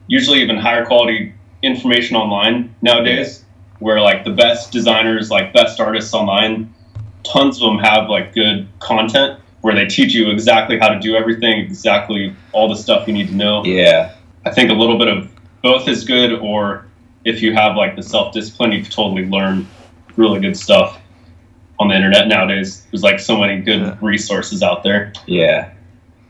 usually even higher quality information online nowadays where like the best designers, like best artists online, tons of them have like good content where they teach you exactly how to do everything, exactly all the stuff you need to know.
yeah
I think a little bit of both is good, or if you have like the self discipline, you can totally learn really good stuff on the internet nowadays. There's like so many good
Yeah.
resources out there.
yeah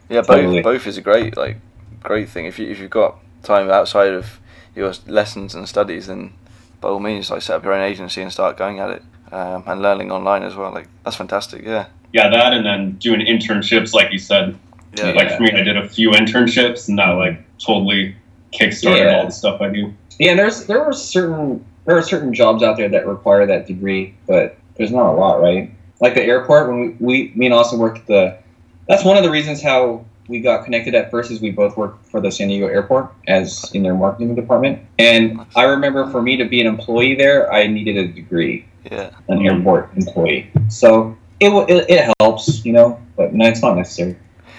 Yeah,
Totally.
both both is a great like great thing. If you if you've got time outside of your lessons and studies, then by all means, like set up your own agency and start going at it um, and learning online as well. Like that's fantastic. Yeah,
Yeah, that and then doing internships, like you said.
yeah,
Like for me, I did a few internships, and that like totally kickstarted
Yeah.
all the stuff I do.
yeah and there's there are certain there are certain jobs out there that require that degree but there's not a lot, right? Like the airport when we, we me and Austin worked at the. That's one of the reasons how we got connected at first is we both worked for the San Diego airport as in their marketing department. And I remember for me to be an employee there, I needed a degree,
Yeah.
an airport employee. So it, it it helps, you know, but no, it's not necessary.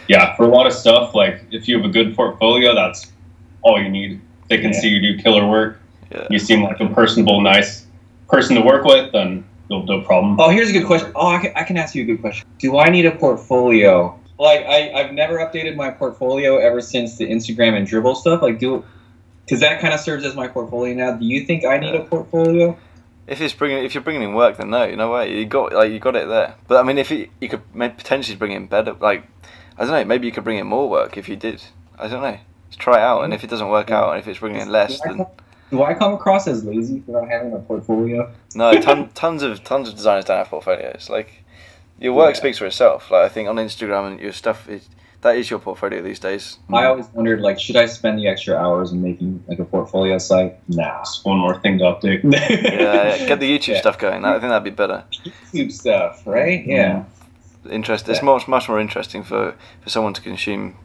Yeah, for a lot of stuff, like if you have a good portfolio, that's all you need. They can
Yeah.
see you do killer work.
Yeah.
You seem like a personable, nice person to work with, then you'll no problem.
Oh, here's a good question. Oh, I can, I can ask you a good question. Do I need a portfolio? Like, I, I've never updated my portfolio ever since the Instagram and Dribbble stuff. Like, do because that kind of serves as my portfolio now. Do you think I need a portfolio?
If it's bringing, if you're bringing in work, then no, no way. You got like you got it there. But I mean, if you, you could potentially bring in better, like I don't know, maybe you could bring in more work if you did. I don't know. Just try it out, and if it doesn't work out, and if it's bringing in less,
do, I
then
come, do I come across as lazy for not having a portfolio?
no. Ton, tons of tons of designers don't have portfolios. Like your work
Yeah.
speaks for itself. Like I think on Instagram and your stuff is that is your portfolio these days.
I always wondered, like, should I spend the extra hours in making like a portfolio site? Nah.
Just one more thing to update.
yeah, yeah, get the YouTube
Yeah.
stuff going. I think that'd be better.
YouTube stuff, right? Yeah.
Interest. It's much much more interesting for for someone to consume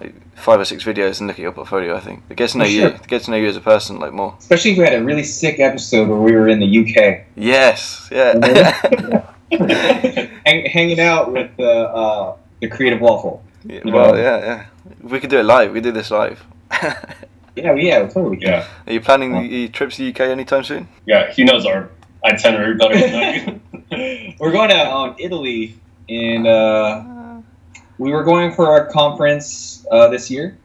like five or six videos and look at your portfolio. I think it gets to know you,
sure.
it gets to know you as a person like more.
Especially if we had a really sick episode where we were in the UK.
Yes, yeah.
Hanging out with the uh, the creative waffle.
Yeah, well,
know?
yeah, yeah. We could do it live. We could do this live.
Yeah, yeah, totally.
Yeah, Are
you planning the the trips to the UK anytime soon?
yeah. He knows our itinerary better than I do.
We're going to um, Italy, and uh, we were going for a conference uh, this year.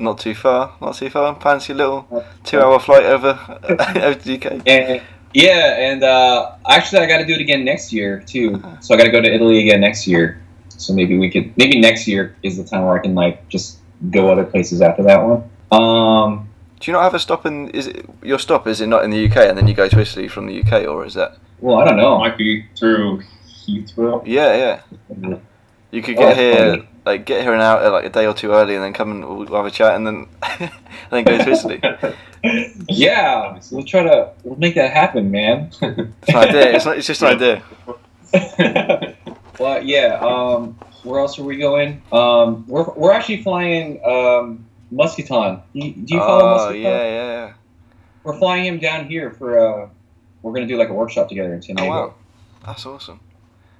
Not too far. Not too far. Fancy little two-hour flight over over to the UK.
And yeah, and uh, actually, I got to do it again next year too. So I got to go to Italy again next year. So maybe we could. Maybe next year is the time where I can like just go other places after that one. Um,
Do you not have a stop in? Is it your stop? Is it not in the UK, and then you go to Italy from the UK, or is that?
well, I don't know.
Might be through Heathrow.
Yeah, yeah. You could
Oh,
get
that's
here,
funny.
like get here an hour, like a day or two early, and then come and we'll have a chat, and then and then go to Italy.
Yeah, we'll try to we'll make that happen, man.
It's an idea. It's not. It's just an idea.
Well, yeah. Um, where else are we going? Um, we're we're actually flying um, Muscaton. Do you, do you follow
Oh
Muscaton?
yeah, yeah, yeah.
We're flying him down here for. Uh, we're gonna do like a workshop together in San
Oh wow, that's awesome.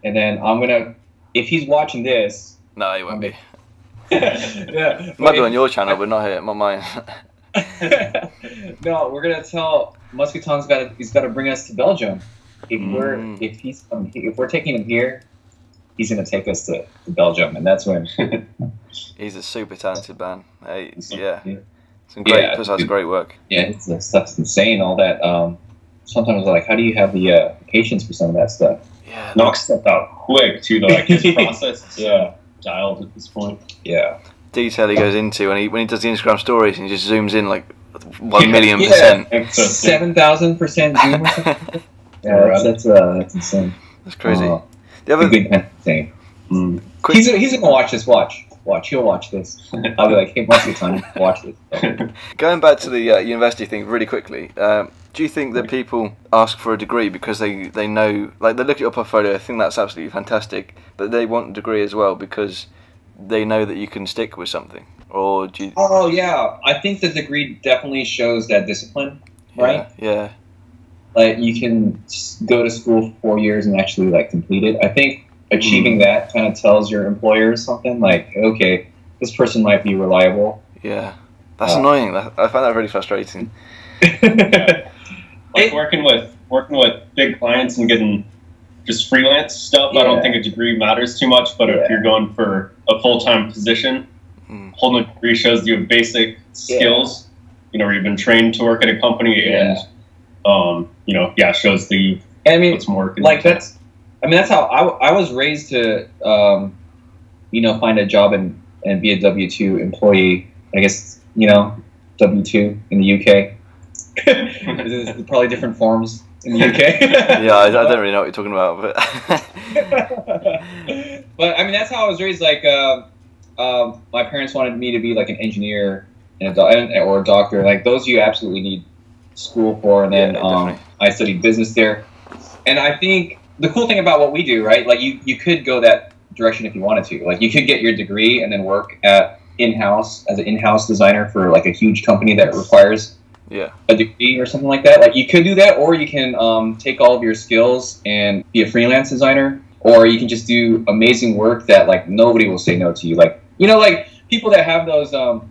and then I'm gonna. If he's watching this,
No, he won't be.
yeah,
Might be on your channel, but not here, not mine.
no, we're gonna tell Muscaton's got he's got to bring us to Belgium. If we're
Mm.
if he's um, if we're taking him here, he's gonna take us to, to Belgium, and that's when.
He's a super talented man. Hey, yeah,
Yeah.
some great
Yeah,
puts out great work.
Yeah, it's, the stuff's insane. All that. Um, sometimes like, how do you have the uh, patience for some of that stuff?
Yeah,
Knocks stuff out quick too, though. Like his process is uh, dialed at this point.
Yeah.
detail he goes into, and he when he does the Instagram stories, and he just zooms in like million
Yeah.
percent.
Like
So-
seven thousand percent zoom. Or? Yeah, that's that's, uh, that's insane.
That's crazy.
Uh,
the other
insane.
Mm.
He's he's gonna watch this. Watch, watch. He'll watch this. I'll be like, hey, of the time, watch this. So,
Going back to the uh, university thing really quickly, um, do you think that people ask for a degree because they, they know, like they look at your portfolio, I think that's absolutely fantastic, but they want a degree as well because they know that you can stick with something? Or do you.
oh yeah, I think the degree definitely shows that discipline, right?
Yeah.
Like you can go to school for four years and actually like complete it. I think achieving that kind of tells your employer something like, okay, this person might be reliable.
Yeah. yeah. That's
Uh,
annoying. I find that really frustrating.
Like
It-
working with working with big clients and getting just freelance stuff. I don't think a degree matters too much. But
Yeah.
if you're going for a full time position,
Mm.
holding a degree shows you have basic skills. You know, where you've been trained to work at a company, and um, you know, yeah, shows that you
And I mean,
put some work.
like that's i mean that's how i, I was raised to um, you know find a job and, and be a w2 employee. I guess you know w2 in the uk There's probably different forms in the uk
yeah, I, I don't really know what you're talking about, but.
but i mean that's how i was raised like uh, um, my parents wanted me to be like an engineer and a do- or a doctor. Like those you absolutely need school for and then
Yeah,
um, i studied business there. And i think the cool thing about what we do, right? Like you, you could go that direction if you wanted to. Like you could get your degree and then work at in-house as an in-house designer for like a huge company that requires
Yeah.
a degree or something like that. Like you could do that, or you can um, take all of your skills and be a freelance designer, or you can just do amazing work that like nobody will say no to you. Like you know, like people that have those um,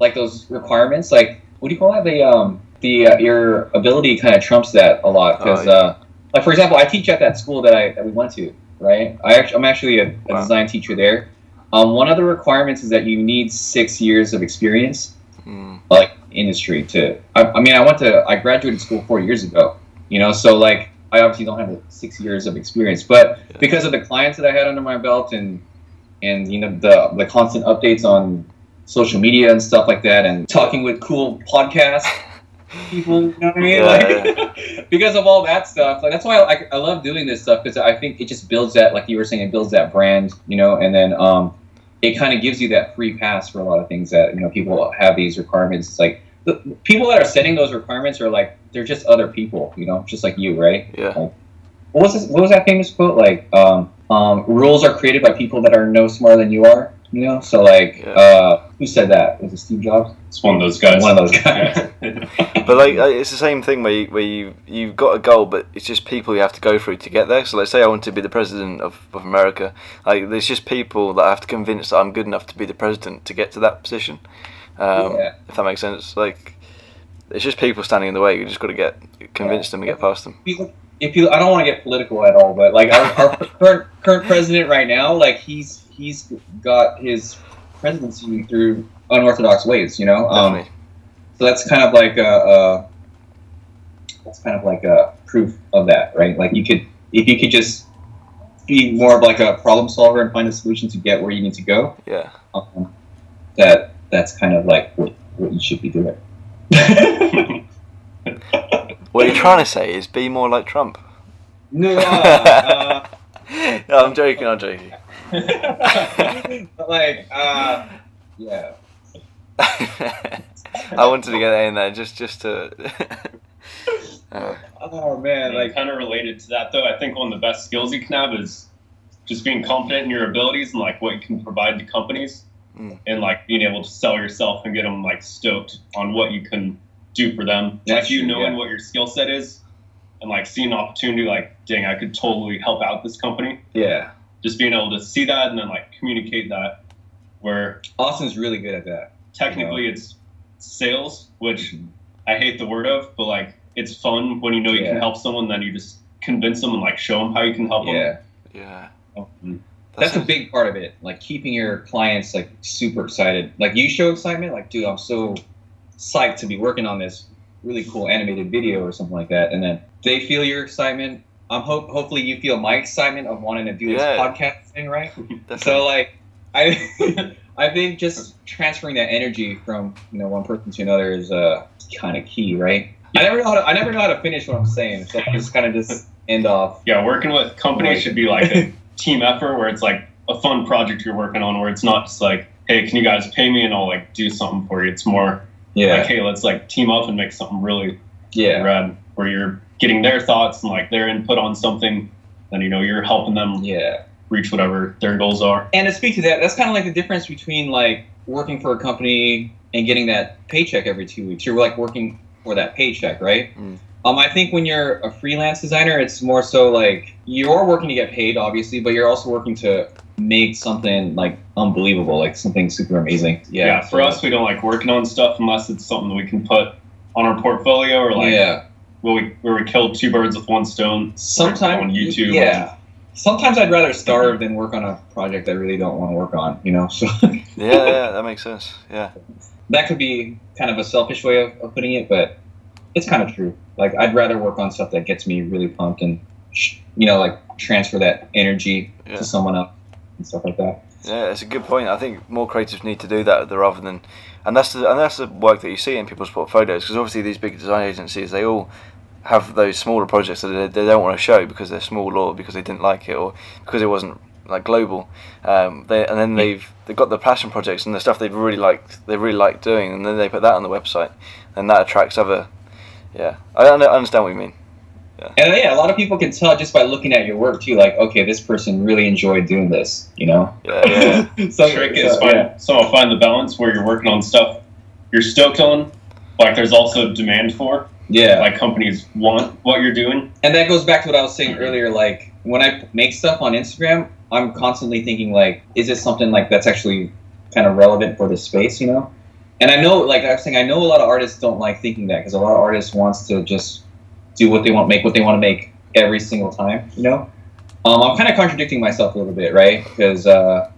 like those requirements. Like what do you call that? The um, the uh, your ability kind of trumps that a lot because
Oh, yeah.
uh, like for example, I teach at that school that I that we went to. Right, I actually, I'm actually a, a
Wow.
design teacher there. Um, one of the requirements is that you need six years of experience
Mm.
like industry to I, I mean i went to i graduated school four years ago you know so like i obviously don't have the six years of experience but
Yeah.
because of the clients that i had under my belt and and you know the the constant updates on social media and stuff like that and talking with cool podcast people you know what i mean
Yeah,
like because of all that stuff like that's why I, I love doing this stuff because i think it just builds that like you were saying it builds that brand you know and then um it kind of gives you that free pass for a lot of things that you know people have these requirements. It's like the people that are setting those requirements are like they're just other people, you know, just like you, right?
Yeah.
What was this, what was that famous quote? Like, um, um, rules are created by people that are no smarter than you are. You know, so like,
Yeah.
uh, who said that? Was it Steve Jobs?
It's one of those guys.
One of those guys.
But like uh, it's the same thing where you, where you you've got a goal, but it's just people you have to go through to get there. So let's say I want to be the president of, of America. Like there's just people that I have to convince that I'm good enough to be the president to get to that position. Um,
Yeah.
If that makes sense. Like it's just people standing in the way. You just got to get convince them and get past them.
If you- if you, I don't want to get political at all, but like our, our current current president right now, like he's he's got his presidency through unorthodox ways, you know. Um, So that's kind of like a, a that's kind of like a proof of that, right? Like you could if you could just be more of like a problem solver and find a solution to get where you need to go.
yeah.
Um, that that's kind of like what, what you should be doing.
What you're trying to say is be more like Trump.
no, uh,
no, I'm joking. I'm joking.
but like uh, yeah.
I wanted to get that in there just just to. Uh,
Oh man,
like
like
kind of related to that though, I think one of the best skills you can have is just being confident in your abilities and like what you can provide to companies,
Mm.
and like being able to sell yourself and get them like stoked on what you can do for them.
That's
like you
true,
knowing
yeah.
what your skill set is, and like seeing an opportunity, like dang, I could totally help out this company.
yeah.
Just being able to see that and then like communicate that, where
Austin's really good at that.
technically it's sales, which mm-hmm. I hate the word of, but like it's fun when you know you
Yeah.
can help someone, then you just convince them and like show them how you can help them
Yeah.
yeah. Oh, mm.
them.
That's a big part of it. Like keeping your clients like super excited. Like you show excitement, like dude, I'm so psyched to be working on this really cool animated video or something like that. And then they feel your excitement. I'm hope hopefully you feel my excitement of wanting to do this
Yeah.
podcast thing, right? So like I I think just transferring that energy from you know one person to another is uh kind of key, right? I never know how to, I never know how to finish what I'm saying, so I just kind of just end off.
Yeah, working with companies
Right.
should be like a team effort where it's like a fun project you're working on, where it's not just like, hey, can you guys pay me and I'll like do something for you. It's more
Yeah,
like, hey, let's like team up and make something really
yeah,
rad, where you're getting their thoughts and like their input on something, then you know you're helping them
yeah.
reach whatever their goals are.
And to speak to that, that's kind of like the difference between like working for a company and getting that paycheck every two weeks. You're like working for that paycheck, right?
Mm.
Um, I think when you're a freelance designer, it's more so like you're working to get paid, obviously, but you're also working to make something like unbelievable, like something super amazing. Yeah.
Yeah, for
so-
us, we don't like working on stuff unless it's something that we can put on our portfolio or like
yeah.
Where we where we killed two birds with one stone.
Sometimes
on YouTube.
Yeah. Sometimes I'd rather starve than work on a project I really don't want to work on. You know, so
yeah, yeah, that makes sense. Yeah.
that could be kind of a selfish way of, of putting it, but it's kind of true. Like I'd rather work on stuff that gets me really pumped and you know like transfer that energy
Yeah.
to someone else and stuff like that.
Yeah, it's a good point. I think more creatives need to do that rather than, and that's the and that's the work that you see in people's portfolios because obviously these big design agencies they all have those smaller projects that they, they don't want to show because they're small or because they didn't like it or because it wasn't like global. Um, they and then they've they've got the passion projects and the stuff they've really liked they really like doing and then they put that on the website and that attracts other. Yeah, I, I understand what you mean. Yeah.
And yeah, a lot of people can tell just by looking at your work too. Like, okay, this person really enjoyed doing this. You know.
Yeah, yeah.
so
trick is
so,
find
yeah.
somehow find the balance where you're working on stuff you're stoked on, like there's also demand for,
yeah.
like companies want what you're doing.
and that goes back to what I was saying earlier. Like when I make stuff on Instagram, I'm constantly thinking like, is it something like that's actually kind of relevant for the space, you know? And I know, like I was saying, I know a lot of artists don't like thinking that because a lot of artists wants to just do what they want, make what they want to make every single time, you know? Um, I'm kind of contradicting myself a little bit, right? Because uh,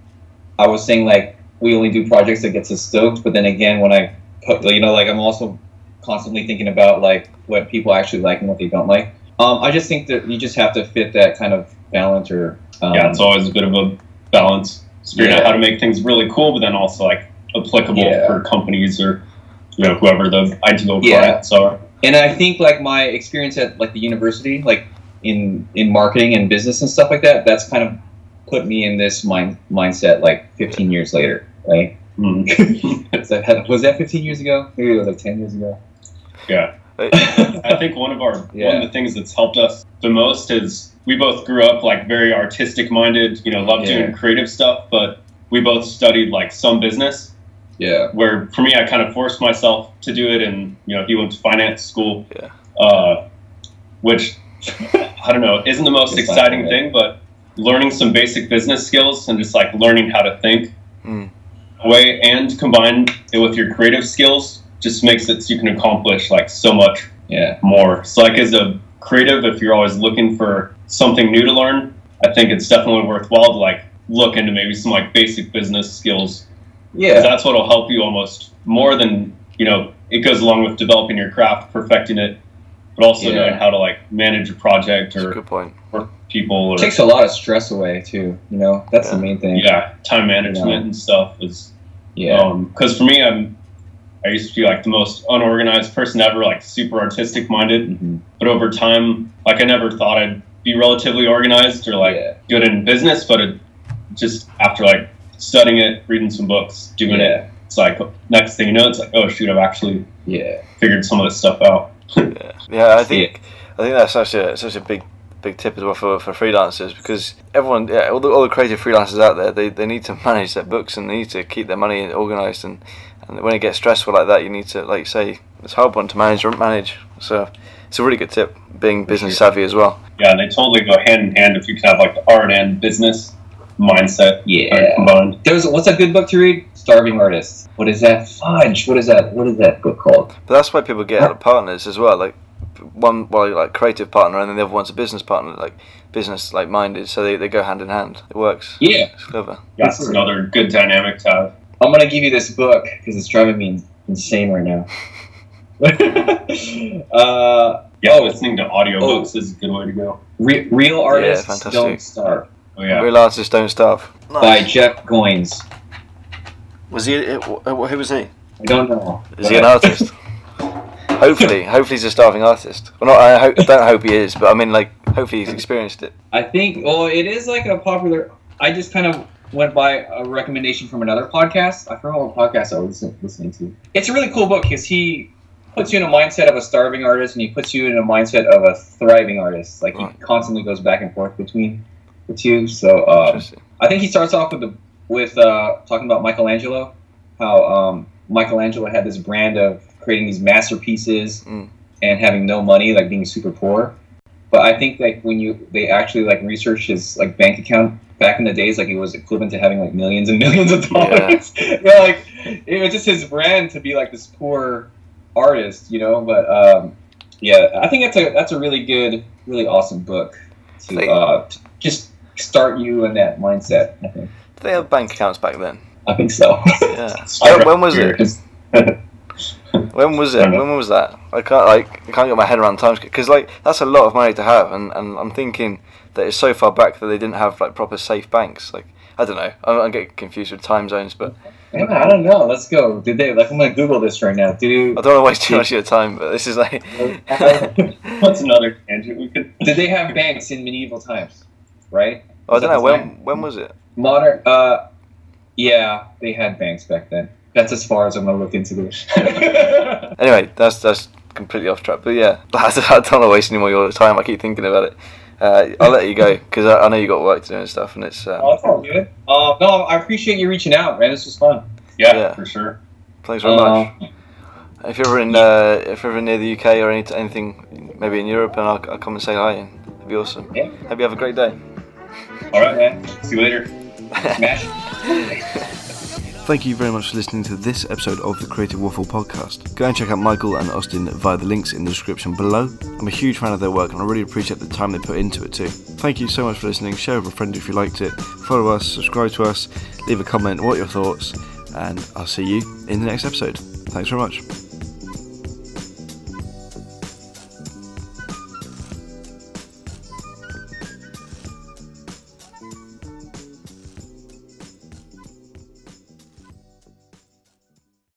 I was saying like we only do projects that gets us stoked, but then again, when I put, you know, like I'm also constantly thinking about like what people actually like and what they don't like. Um, I just think that you just have to fit that kind of balance or um,
yeah, it's always a bit of a balance. Figuring out
Yeah.
how to make things really cool, but then also like applicable
Yeah.
for companies or you know whoever the ideal
Yeah.
clients are.
and I think like my experience at like the university, like in in marketing and business and stuff like that, that's kind of put me in this mind mindset like 15 years later, right?
Mm.
Was that, was that 15 years ago? Maybe it was like 10 years ago.
Yeah. I think one of our one of the things that's helped us the most is we both grew up like very artistic minded, you know, love
Yeah.
doing creative stuff, but we both studied like some business.
Yeah.
Where for me, I kind of forced myself to do it, and you know, he went to finance school,
Yeah.
uh, which I don't know isn't the most
It's
exciting thing, but learning some basic business skills and just like learning how to think
Mm.
way and combine it with your creative skills just makes it so you can accomplish like so much
Yeah.
more. So, like as a creative, if you're always looking for something new to learn, I think it's definitely worthwhile to like look into maybe some like basic business skills
Yeah.
that's what'll help you almost more than you know. It goes along with developing your craft, perfecting it, but also
Yeah.
knowing how to like manage a project or
good point.
work with people or
It takes a lot of stress away too. You know, that's the main thing.
yeah, time management
Yeah.
and stuff is
Yeah.
Um, because for me, I'm I used to be like the most unorganized person ever, like super artistic minded.
Mhm.
But over time, like I never thought I'd be relatively organized or like
yeah.
good in business. But it just after like studying it, reading some books, doing
Yeah.
it, it's like next thing you know, it's like oh shoot, I've actually
Yeah.
figured some of this stuff out.
Yeah, yeah. I think I think that's such a such a big big tip as well for, for freelancers because everyone, yeah, all the, all the creative freelancers out there, they, they need to manage their books and they need to keep their money organised and and when it gets stressful like that, you need to like you say it's a hard one to manage or manage. So it's a really good tip, being business savvy as well.
Yeah, and they totally go hand in hand if you can have like the art and N business mindset uh,
Yeah.
combined.
There's what's a good book to read? Starving Artists. What is that? Fudge. What is that? What is that book called?
But that's why people get out partners as well. Like one, well, like creative partner, and then the other one's a business partner, like business like minded. So they, they go hand in hand. It works.
Yeah.
It's clever.
That's another good dynamic to have.
I'm gonna give you this book because it's driving me insane right now. uh,
Yeah,
Oh.
listening to audiobooks is a good way to go.
Re- Real Artists
fantastic.
Don't Starve
Oh yeah.
Real artists don't starve.
by Jeff Goins.
Was he? uh, Who was he?
I don't know.
Is he an artist? hopefully, hopefully he's a starving artist. Well, not. I, hope, I don't hope he is, but I mean, like, hopefully he's experienced it.
I think. Well, it is like a popular. I just kind of went by a recommendation from another podcast. I forgot what podcast I was listen- listening to. It's a really cool book because he puts you in a mindset of a starving artist and he puts you in a mindset of a thriving artist. Like he constantly goes back and forth between the two. So um, I think he starts off with the with uh, talking about Michelangelo, how um, Michelangelo had this brand of creating these masterpieces
Mm.
and having no money, like being super poor. But I think like when you they actually like research his like bank account back in the days, like it was equivalent to having like millions and millions of dollars. Yeah, like it was just his brand to be like this poor artist, you know. But um, yeah, I think that's a that's a really good, really awesome book to uh, t- just start you in that mindset. I think.
Did they have bank accounts back then?
I think so.
Yeah. when was it? When was it? When was that? I can't like I can't get my head around time because like that's a lot of money to have, and, and I'm thinking that it's so far back that they didn't have like proper safe banks. Like I don't know. I'm, I'm getting confused with time zones, but
Yeah, I don't know. Let's go. Did they like? I'm gonna Google this right now.
Do
I
don't want to waste too much of your time. But this is like
What's another tangent we could?
did they have banks in medieval times? Right.
I don't know when when was it?
Modern. Uh, yeah, they had banks back then. That's as far as I'm gonna look into this.
Anyway, that's that's completely off track. But yeah, I don't want to waste any more of your time. I keep thinking about it. Uh, I'll let you go because I, I know you got work to do and stuff, and it's uh,
Oh, that's all good. Uh, no, I appreciate you reaching out, man. This was fun.
Yeah,
Yeah.
for sure.
thanks very much.
Uh,
If you're ever in, uh, if you're ever near the UK or any, anything, maybe in Europe, and I'll, I'll come and say hi, and it'd be awesome.
Yeah.
Hope you have a great day.
All right,
man.
See you later.
Smash.
Thank you very much for listening to this episode of the Creative Waffle podcast. Go and check out Michael and Austin via the links in the description below. I'm a huge fan of their work and I really appreciate the time they put into it too. Thank you so much for listening. Share with a friend if you liked it. Follow us, subscribe to us, leave a comment, what your thoughts, and I'll see you in the next episode. Thanks very much.